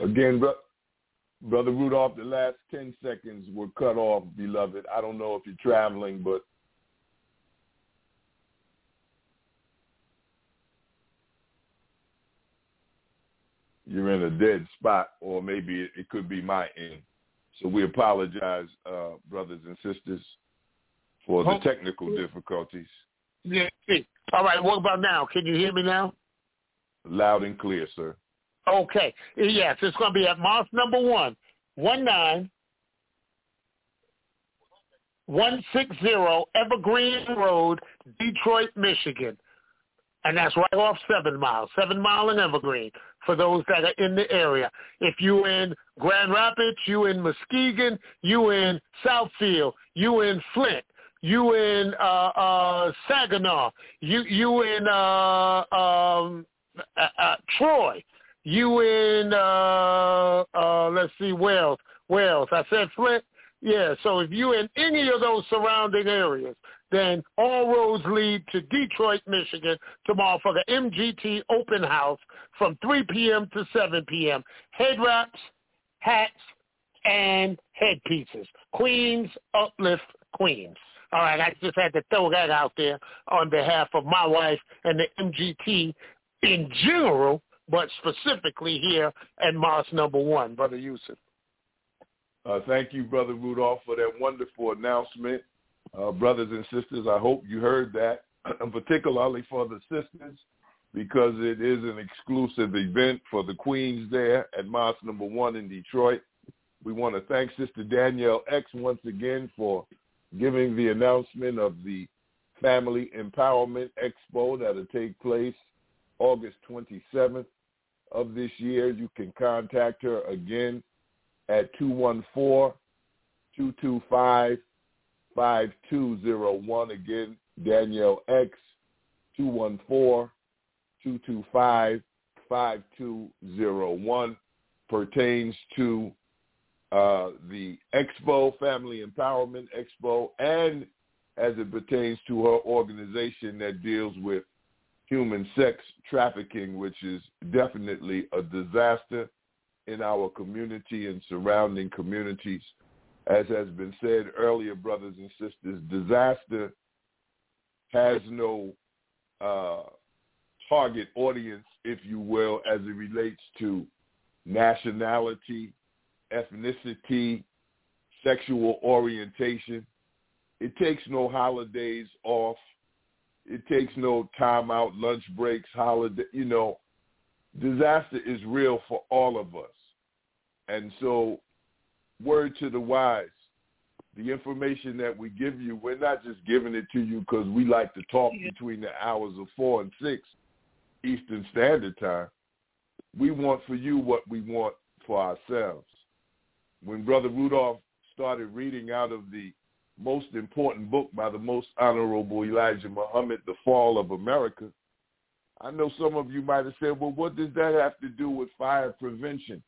Again, bro- Brother Rudolph, the last 10 seconds were cut off, beloved. I don't know if you're traveling, but you're in a dead spot, or maybe it, could be my end. So we apologize, uh, brothers and sisters, for the technical difficulties. Yeah. All right. What about now? Can you hear me now? Loud and clear, sir. Okay. Yes, it's going to be at Mosque number one, one nine one six zero Evergreen Road, Detroit, Michigan, and that's right off Seven Mile, Seven Mile and Evergreen. For those that are in the area, if you in Grand Rapids, you in Muskegon, you in Southfield, you in Flint, you in uh, uh, Saginaw, you you in uh, um, uh, uh, Troy, you in uh uh let's see Wales Wales I said Flint yeah so if you in any of those surrounding areas then all roads lead to Detroit Michigan tomorrow for the MGT open house from 3 p.m. to 7 p.m. head wraps hats and headpieces Queens uplift Queens all right I just had to throw that out there on behalf of my wife and the MGT in general but specifically here at Mars number one, Brother Yusef. Uh, thank you, Brother Rudolph, for that wonderful announcement. Uh, brothers and sisters, I hope you heard that, particularly for the sisters, because it is an exclusive event for the queens there at Mars Number One in Detroit. We want to thank Sister Danielle X once again for giving the announcement of the Family Empowerment Expo that will take place August 27th of this year. You can contact her again at 214-225-5201. Again, Danielle X, 214-225-5201 pertains to uh, the Expo, Family Empowerment Expo, and as it pertains to her organization that deals with human sex trafficking, which is definitely a disaster in our community and surrounding communities. As has been said earlier, brothers and sisters, disaster has no uh, target audience, if you will, as it relates to nationality, ethnicity, sexual orientation. It takes no holidays off. It takes no time out, lunch breaks, holiday. You know, disaster is real for all of us. And so, word to the wise, the information that we give you, we're not just giving it to you because we like to talk between the hours of 4 and 6 Eastern Standard Time. We want for you what we want for ourselves. When Brother Rudolph started reading out of the most important book by the most honorable Elijah Muhammad, The Fall of America, I know some of you might have said, well, what does that have to do with fire prevention?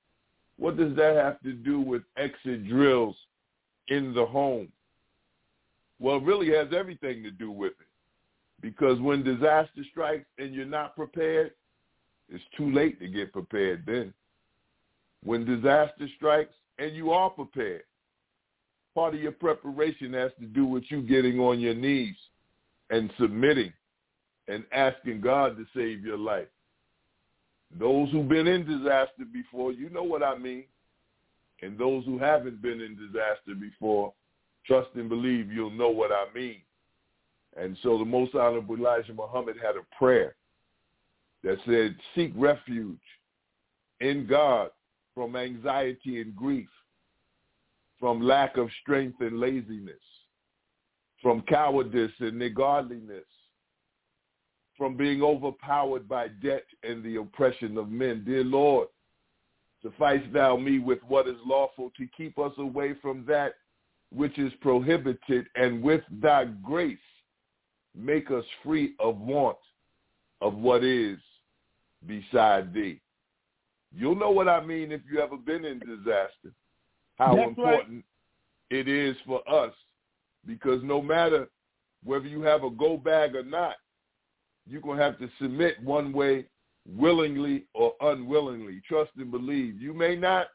What does that have to do with exit drills in the home? Well, it really has everything to do with it. Because when disaster strikes and you're not prepared, it's too late to get prepared then. When disaster strikes and you are prepared, part of your preparation has to do with you getting on your knees and submitting and asking God to save your life. Those who've been in disaster before, you know what I mean. And those who haven't been in disaster before, trust and believe you'll know what I mean. And so the Most Honorable Elijah Muhammad had a prayer that said, seek refuge in God from anxiety and grief, from lack of strength and laziness, from cowardice and niggardliness, from being overpowered by debt and the oppression of men. Dear Lord, suffice thou me with what is lawful to keep us away from that which is prohibited, and with thy grace make us free of want of what is beside thee. You'll know what I mean if you ever been in disaster, how That's important right. it is for us, because no matter whether you have a go bag or not, you're going to have to submit one way willingly or unwillingly. Trust and believe. You may not,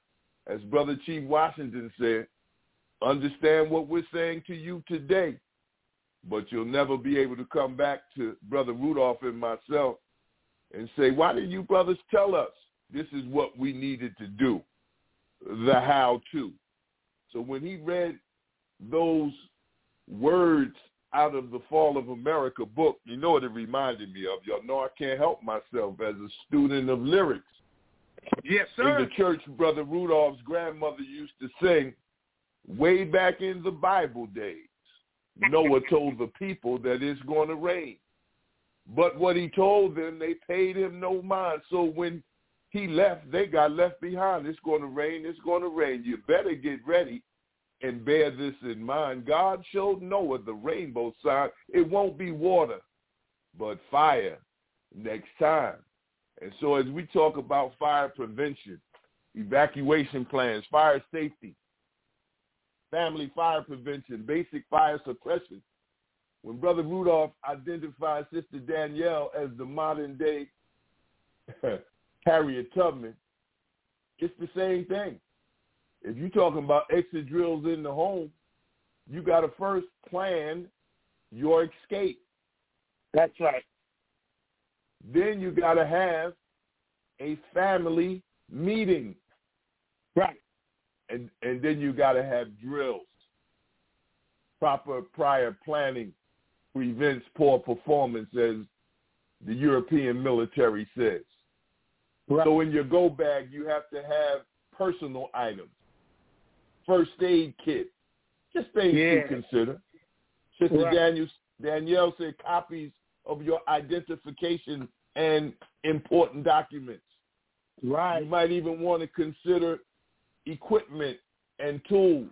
as Brother Chief Washington said, understand what we're saying to you today, but you'll never be able to come back to Brother Rudolph and myself and say, why didn't you brothers tell us this is what we needed to do, the how-to. So when he read those words out of the Fall of America book, you know what it reminded me of. Y'all know I can't help myself as a student of lyrics. Yes, sir. In the church, Brother Rudolph's grandmother used to sing way back in the Bible days. Noah told the people that it's going to rain. But what he told them, they paid him no mind. So when he left, they got left behind. It's going to rain. It's going to rain. You better get ready and bear this in mind. God showed Noah the rainbow sign. It won't be water, but fire next time. And so as we talk about fire prevention, evacuation plans, fire safety, family fire prevention, basic fire suppression, when Brother Rudolph identified Sister Danielle as the modern day Harriet Tubman, it's the same thing. If you're talking about exit drills in the home, you got to first plan your escape. That's right. Then you got to have a family meeting. Right. And and then you got to have drills. proper prior planning prevents poor performance, as the European military says. Right. So in your go bag, you have to have personal items, first aid kit, just things yeah. to consider. Sister right. Daniel, Danielle said copies of your identification and important documents. Right. You might even want to consider equipment and tools,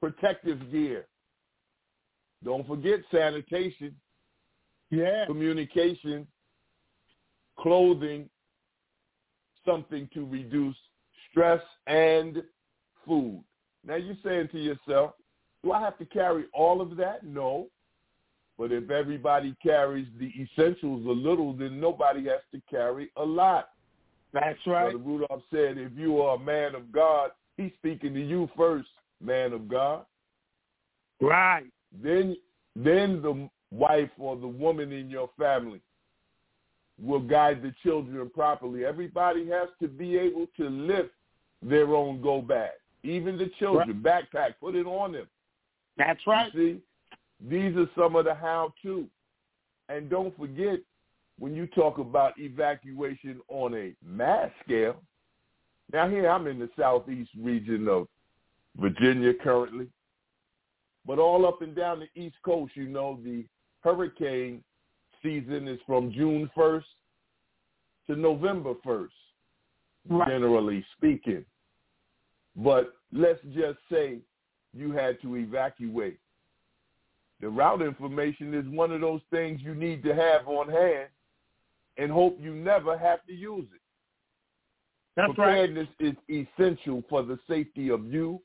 protective gear. Don't forget sanitation. Yeah. Communication, clothing, something to reduce stress and food. Now you're saying to yourself, do I have to carry all of that? No. But if everybody carries the essentials a little, then nobody has to carry a lot. That's right. Brother Rudolph said, if you are a man of God, he's speaking to you first, man of God. Right. Then, then the wife or the woman in your family will guide the children properly. Everybody has to be able to lift their own go bag. Even the children, right. backpack, put it on them. That's right. You see, these are some of the how-to. And don't forget, when you talk about evacuation on a mass scale, now here I'm in the southeast region of Virginia currently, but all up and down the East Coast, you know, the hurricane season is from June 1st to November 1st, right. generally speaking. But let's just say you had to evacuate. The route information is one of those things you need to have on hand and hope you never have to use it. That's Preparedness right. is essential for the safety of you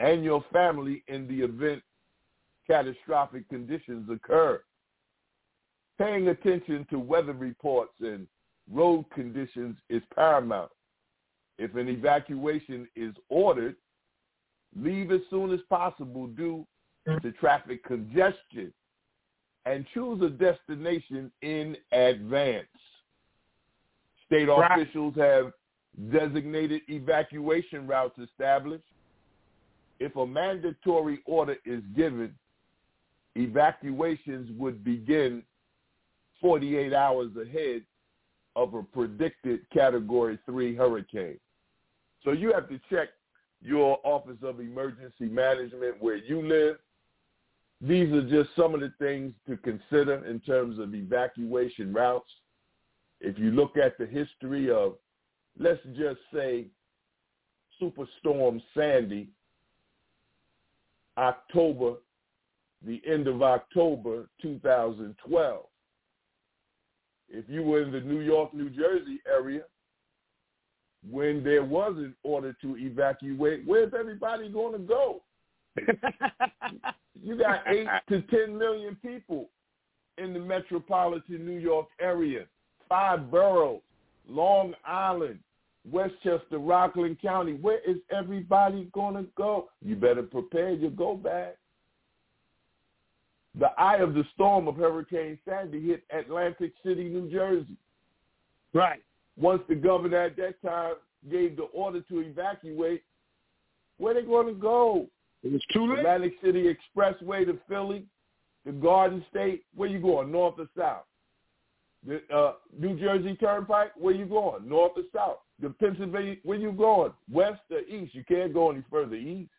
and your family in the event catastrophic conditions occur. Paying attention to weather reports and road conditions is paramount. If an evacuation is ordered, leave as soon as possible due to traffic congestion and choose a destination in advance. State right. officials have designated evacuation routes established. If a mandatory order is given, evacuations would begin 48 hours ahead of a predicted Category 3 hurricane. So you have to check your Office of Emergency Management where you live. These are just some of the things to consider in terms of evacuation routes. If you look at the history of, let's just say, Superstorm Sandy, October, the end of October 2012. If you were in the New York, New Jersey area, when there was an order to evacuate, where's everybody going to go? you got eight to ten million people in the metropolitan New York area, five boroughs, Long Island, Westchester, Rockland County. Where is everybody going to go? You better prepare your go bag. The eye of the storm of Hurricane Sandy hit Atlantic City, New Jersey. Right once the governor at that time gave the order to evacuate, where they going to go? It was too late. Atlantic City Expressway to Philly, the Garden State, where you going, north or south? The uh, New Jersey Turnpike, where you going, north or south? The Pennsylvania, where you going, west or east? You can't go any further east.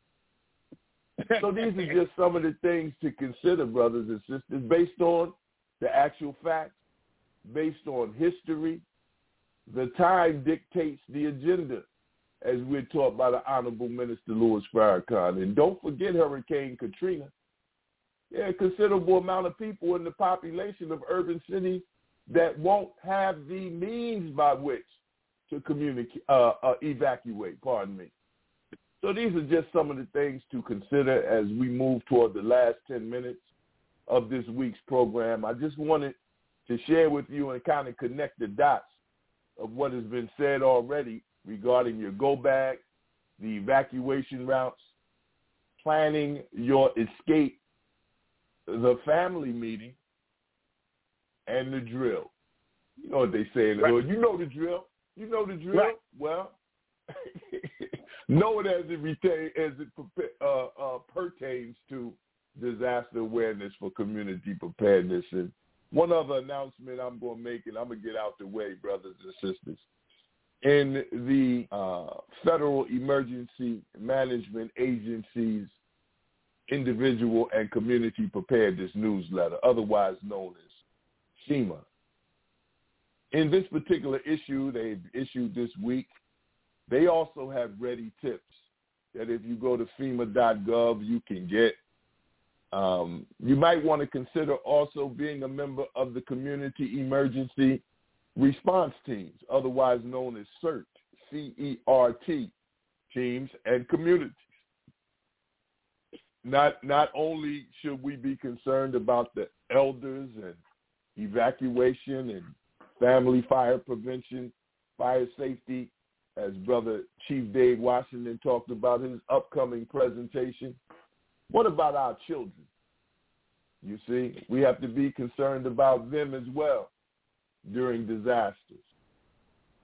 So these are just some of the things to consider, brothers and sisters, based on the actual facts, based on history, the time dictates the agenda, as we're taught by the Honorable Minister Louis Farrakhan. And don't forget Hurricane Katrina. Yeah, a considerable amount of people in the population of urban cities that won't have the means by which to communicate, uh, uh, evacuate, pardon me. So these are just some of the things to consider as we move toward the last 10 minutes of this week's program. I just wanted to share with you and kind of connect the dots of what has been said already regarding your go bag, the evacuation routes, planning your escape, the family meeting, and the drill. You know what they say in the right. hood. You know the drill. You know the drill. Right. Well, know it as it retain, as it uh, uh, pertains to disaster awareness for community preparedness. And one other announcement I'm going to make, and I'm going to get out the way, brothers and sisters. In the uh, Federal Emergency Management Agency's individual and community preparedness newsletter, otherwise known as FEMA. In this particular issue they've issued this week, they also have ready tips that if you go to FEMA.gov, you can get. Um, you might want to consider also being a member of the Community Emergency Response Teams, otherwise known as CERT, C-E-R-T, teams and communities not not only should we be concerned about the elders and evacuation and family fire prevention, fire safety, as Brother Chief Dave Washington talked about his upcoming presentation. What about our children? You see, we have to be concerned about them as well during disasters.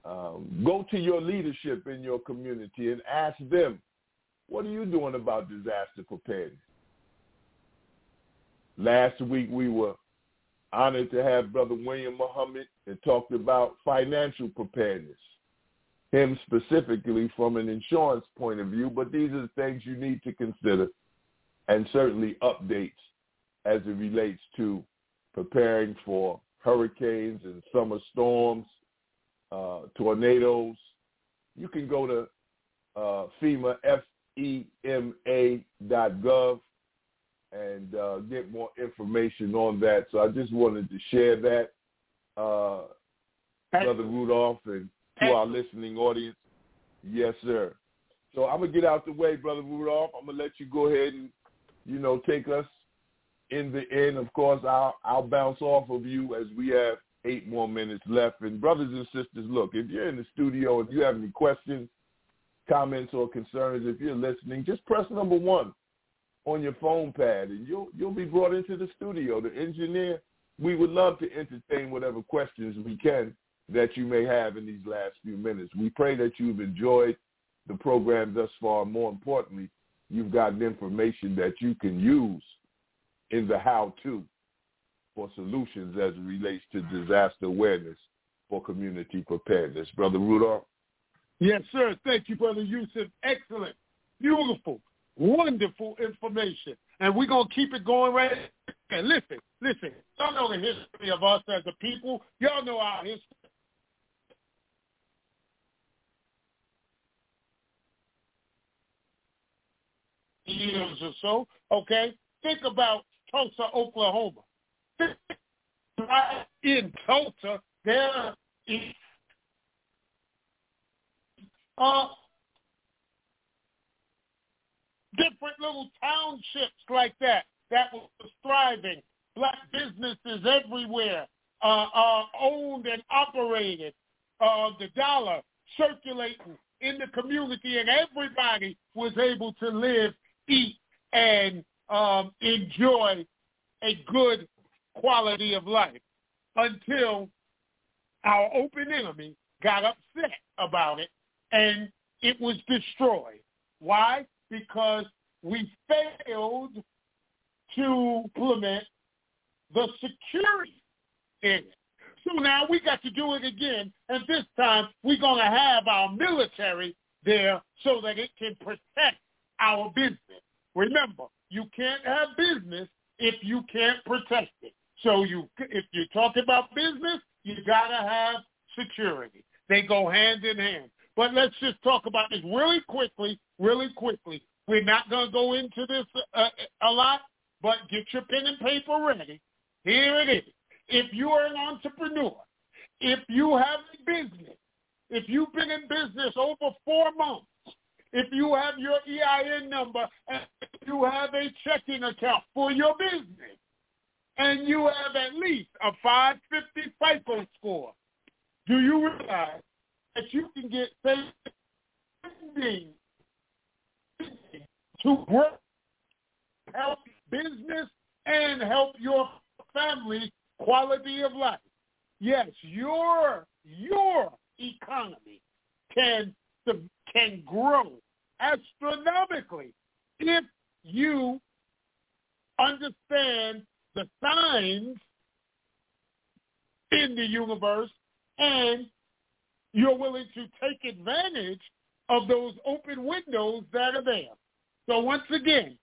Um, go to your leadership in your community and ask them what are you doing about disaster preparedness? Last week we were honored to have Brother William Muhammad and talked about financial preparedness, him specifically from an insurance point of view, but these are the things you need to consider and certainly updates as it relates to preparing for hurricanes and summer storms, uh, tornadoes. You can go to uh, FEMA, F ema.gov and uh, get more information on that. So I just wanted to share that, uh, Brother Rudolph, and to our listening audience. Yes, sir. So I'm gonna get out the way, Brother Rudolph. I'm gonna let you go ahead and, you know, take us in the end. Of course, I'll I'll bounce off of you as we have eight more minutes left. And brothers and sisters, look, if you're in the studio, if you have any questions, comments or concerns, if you're listening, just press number one on your phone pad and you'll you'll be brought into the studio. The engineer, we would love to entertain whatever questions we can that you may have in these last few minutes. We pray that you've enjoyed the program thus far. More importantly, you've gotten information that you can use in the how-to for solutions as it relates to disaster awareness for community preparedness. Brother Rudolph? Yes, sir. Thank you, Brother Yusef. Excellent, beautiful, wonderful information. And we're going to keep it going right And listen, listen. Y'all know the history of us as a people. Y'all know our history. Years or so, okay? Think about Tulsa, Oklahoma. In Tulsa, there is uh, different little townships like that that was thriving. Black businesses everywhere uh, uh, owned and operated. Uh, the dollar circulating in the community, and everybody was able to live, eat, and um, enjoy a good quality of life until our open enemy got upset about it and it was destroyed. Why? Because we failed to implement the security in it. So now we got to do it again, and this time we're going to have our military there so that it can protect our business. Remember, you can't have business if you can't protect it. So you, if you talk about business, you got to have security. They go hand in hand. But let's just talk about this really quickly, really quickly. We're not to go into this uh, a lot, but get your pen and paper ready. Here it is. If you are an entrepreneur, if you have a business, if you've been in business over four months, if you have your EIN number and you have a checking account for your business, and you have at least a 550 FICO score, do you realize that you can get funding to grow, help business, and help your family quality of life. Yes, your your economy can can grow astronomically if you understand the signs in the universe and you're willing to take advantage of those open windows that are there. So once again,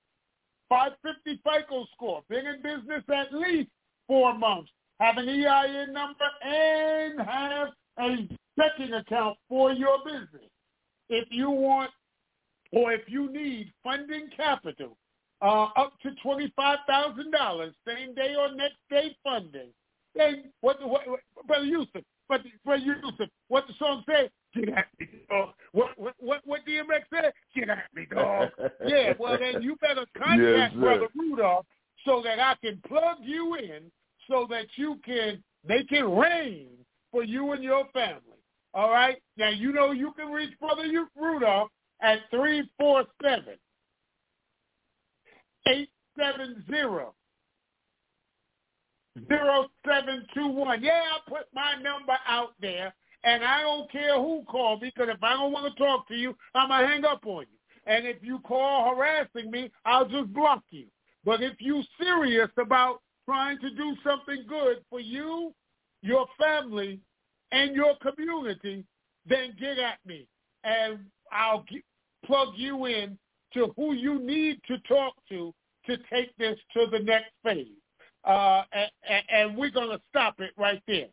550 FICO score, been in business at least four months, have an EIN number, and have a checking account for your business. If you want or if you need funding capital uh, up to $25,000, same day or next day funding, then what, what, what Brother Yusef, but Brother Yusef, what the song say? Get at me, dog. What what what, what DMX said? Get at me, dog. yeah, well then you better contact Yes, Brother Rudolph so that I can plug you in so that you can make it rain for you and your family. All right? Now you know you can reach Brother Rudolph at three four seven eight seven zero zero seven two one. Yeah, I put my number out there, and I don't care who called me because if I don't want to talk to you, I'm gonna hang up on you. And if you call harassing me, I'll just block you. But if you're serious about trying to do something good for you, your family, and your community, then get at me, and I'll plug you in to who you need to talk to to take this to the next phase. Uh, and, and we're going to stop it right there.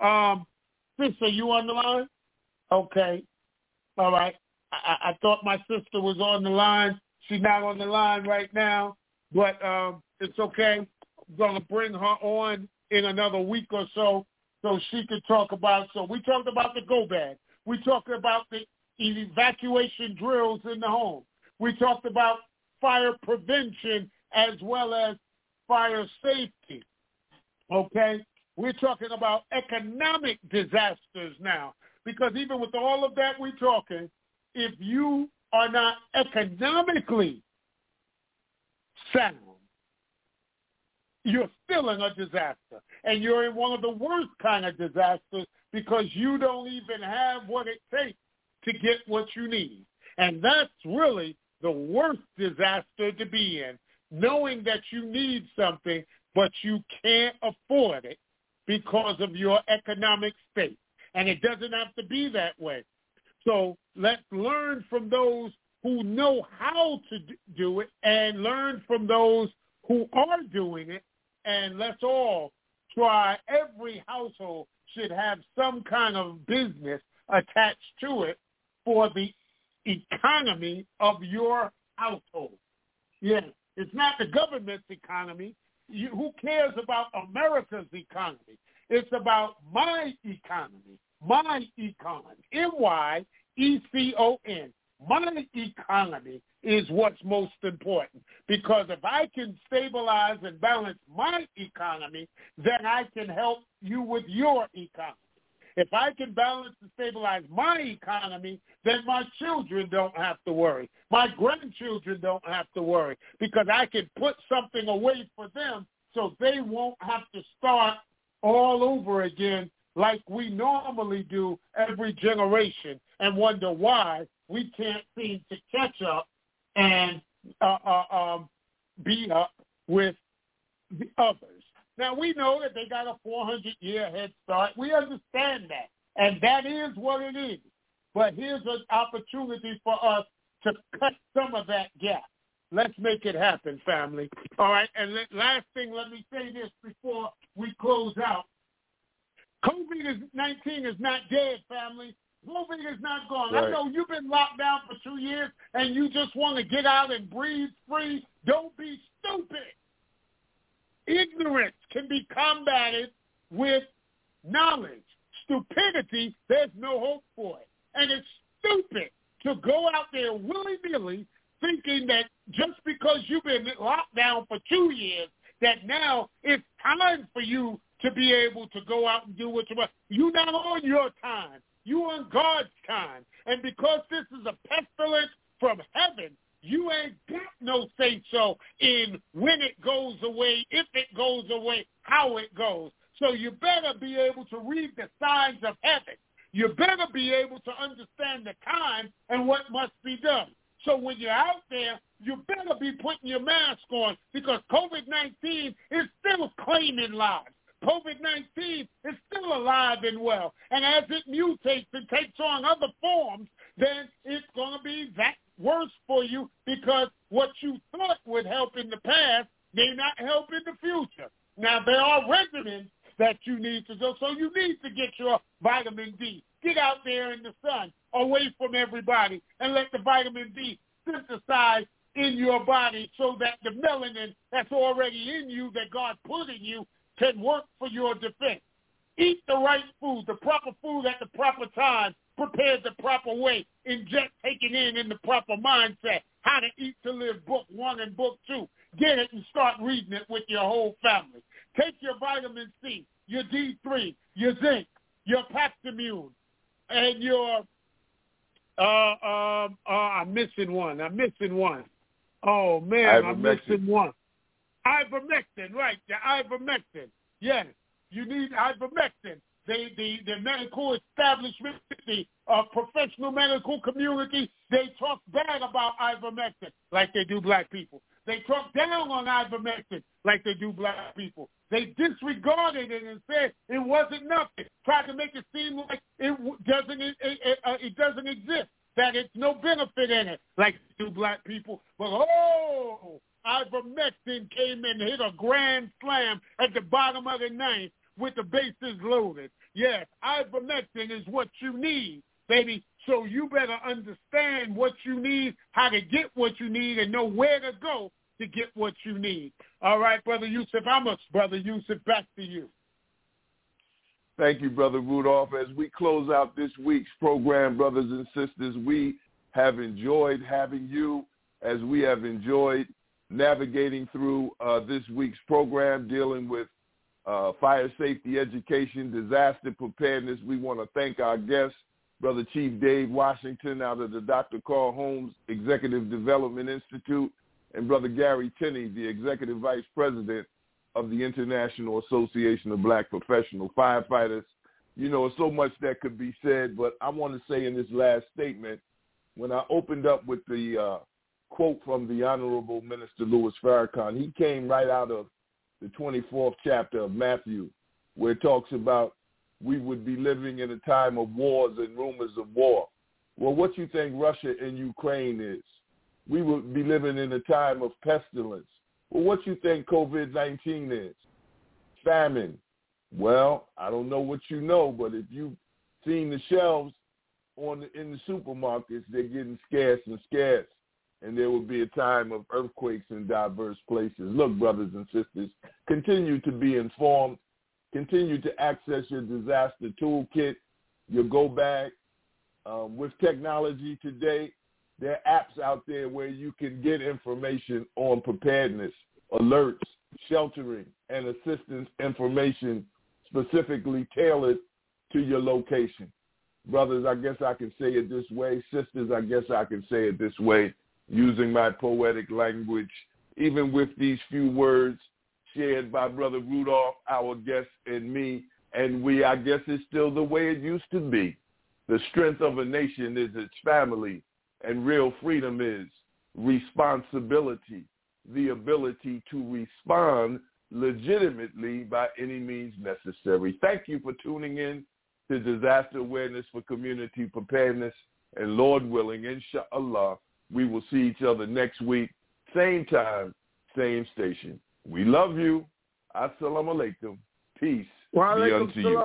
Um, sister, you on the line? Okay. All right. I, I thought my sister was on the line. She's not on the line right now, but um, it's okay. I'm going to bring her on in another week or so so she could talk about. So we talked about the go bag. We talked about the evacuation drills in the home. We talked about fire prevention as well as fire safety. Okay? We're talking about economic disasters now because even with all of that we're talking, if you are not economically sound, you're still in a disaster. And you're in one of the worst kind of disasters because you don't even have what it takes to get what you need. And that's really the worst disaster to be in, knowing that you need something, but you can't afford it because of your economic state. And it doesn't have to be that way. So let's learn from those who know how to do it and learn from those who are doing it. And let's all try, every household should have some kind of business attached to it for the economy of your household. Yes, it's not the government's economy. You, who cares about America's economy? It's about my economy, my econ, M-Y-E-C-O-N. My economy is what's most important because if I can stabilize and balance my economy, then I can help you with your economy. If I can balance and stabilize my economy, then my children don't have to worry. My grandchildren don't have to worry because I can put something away for them so they won't have to start all over again like we normally do every generation and wonder why we can't seem to catch up and uh, uh, um, be up with the others. Now we know that they got a 400 year head start. We understand that, and that is what it is. But here's an opportunity for us to cut some of that gap. Let's make it happen, family. All right. And let, last thing, let me say this before we close out. COVID-19 is not dead, family. COVID is not gone. I know you've been locked down for two years and you just want to get out and breathe free. Don't be stupid. Ignorance can be combated with knowledge. Stupidity, there's no hope for it. And it's stupid to go out there willy-nilly thinking that just because you've been locked down for two years, that now it's time for you to be able to go out and do what you want. You're not on your time. You're on God's time. And because this is a pestilence from heaven, you ain't got no say-so in when it goes away, if it goes away, how it goes. So you better be able to read the signs of heaven. You better be able to understand the time and what must be done. So when you're out there, you better be putting your mask on because COVID-19 is still claiming lives. COVID-19 is still alive and well. And as it mutates and takes on other forms, then it's going to be that worse for you because what you thought would help in the past may not help in the future. Now, there are regimens that you need to go, so you need to get your vitamin D. Get out there in the sun, away from everybody, and let the vitamin D synthesize in your body so that the melanin that's already in you that God put in you can work for your defense. Eat the right food, the proper food at the proper time, prepared the proper way, inject taking in in the proper mindset, how to eat to live, book one and book two. Get it and start reading it with your whole family. Take your vitamin C, your D3, your zinc, your Pactimune, and your, uh, um, uh, I'm missing one. I'm missing one. Oh, man, I'm missing one. Ivermectin, right, the ivermectin. Yes, you need ivermectin. They, the, the medical establishment, the uh, professional medical community, they talk bad about ivermectin like they do black people. They talk down on ivermectin like they do black people. They disregarded it and said it wasn't nothing. Tried to make it seem like it doesn't it, it, uh, it doesn't exist. That it's no benefit in it like do black people. But oh, ivermectin came and hit a grand slam at the bottom of the ninth with the bases loaded. Yes, ivermectin is what you need, baby. So you better understand what you need, how to get what you need, and know where to go to get what you need. All right, Brother Yusef Amos, Brother Yusef, back to you. Thank you, Brother Rudolph. As we close out this week's program, brothers and sisters, we have enjoyed having you as we have enjoyed navigating through uh, this week's program dealing with uh, fire safety education, disaster preparedness. We want to thank our guests, Brother Chief Dave Washington out of the Dr. Carl Holmes Executive Development Institute, and Brother Gary Tenney, the Executive Vice President of the International Association of Black Professional Firefighters. You know, so much that could be said, but I want to say in this last statement, when I opened up with the uh, quote from the Honorable Minister Louis Farrakhan. He came right out of the 24th chapter of Matthew, where it talks about we would be living in a time of wars and rumors of war. Well, what you think Russia and Ukraine is? We would be living in a time of pestilence. Well, what you think COVID-19 is? Famine. Well, I don't know what you know, but if you've seen the shelves on the, in the supermarkets, they're getting scarce and scarce and there will be a time of earthquakes in diverse places. Look, brothers and sisters, continue to be informed. Continue to access your disaster toolkit, your go bag. Um, with technology today, there are apps out there where you can get information on preparedness, alerts, sheltering, and assistance information specifically tailored to your location. Brothers, I guess I can say it this way. Sisters, I guess I can say it this way using my poetic language, even with these few words shared by Brother Rudolph, our guest, and me. And we, I guess, is still the way it used to be. The strength of a nation is its family, and real freedom is responsibility, the ability to respond legitimately by any means necessary. Thank you for tuning in to Disaster Awareness for Community Preparedness, and Lord willing, inshallah, we will see each other next week, same time, same station. We love you. Assalamu alaikum. Peace well, be unto you.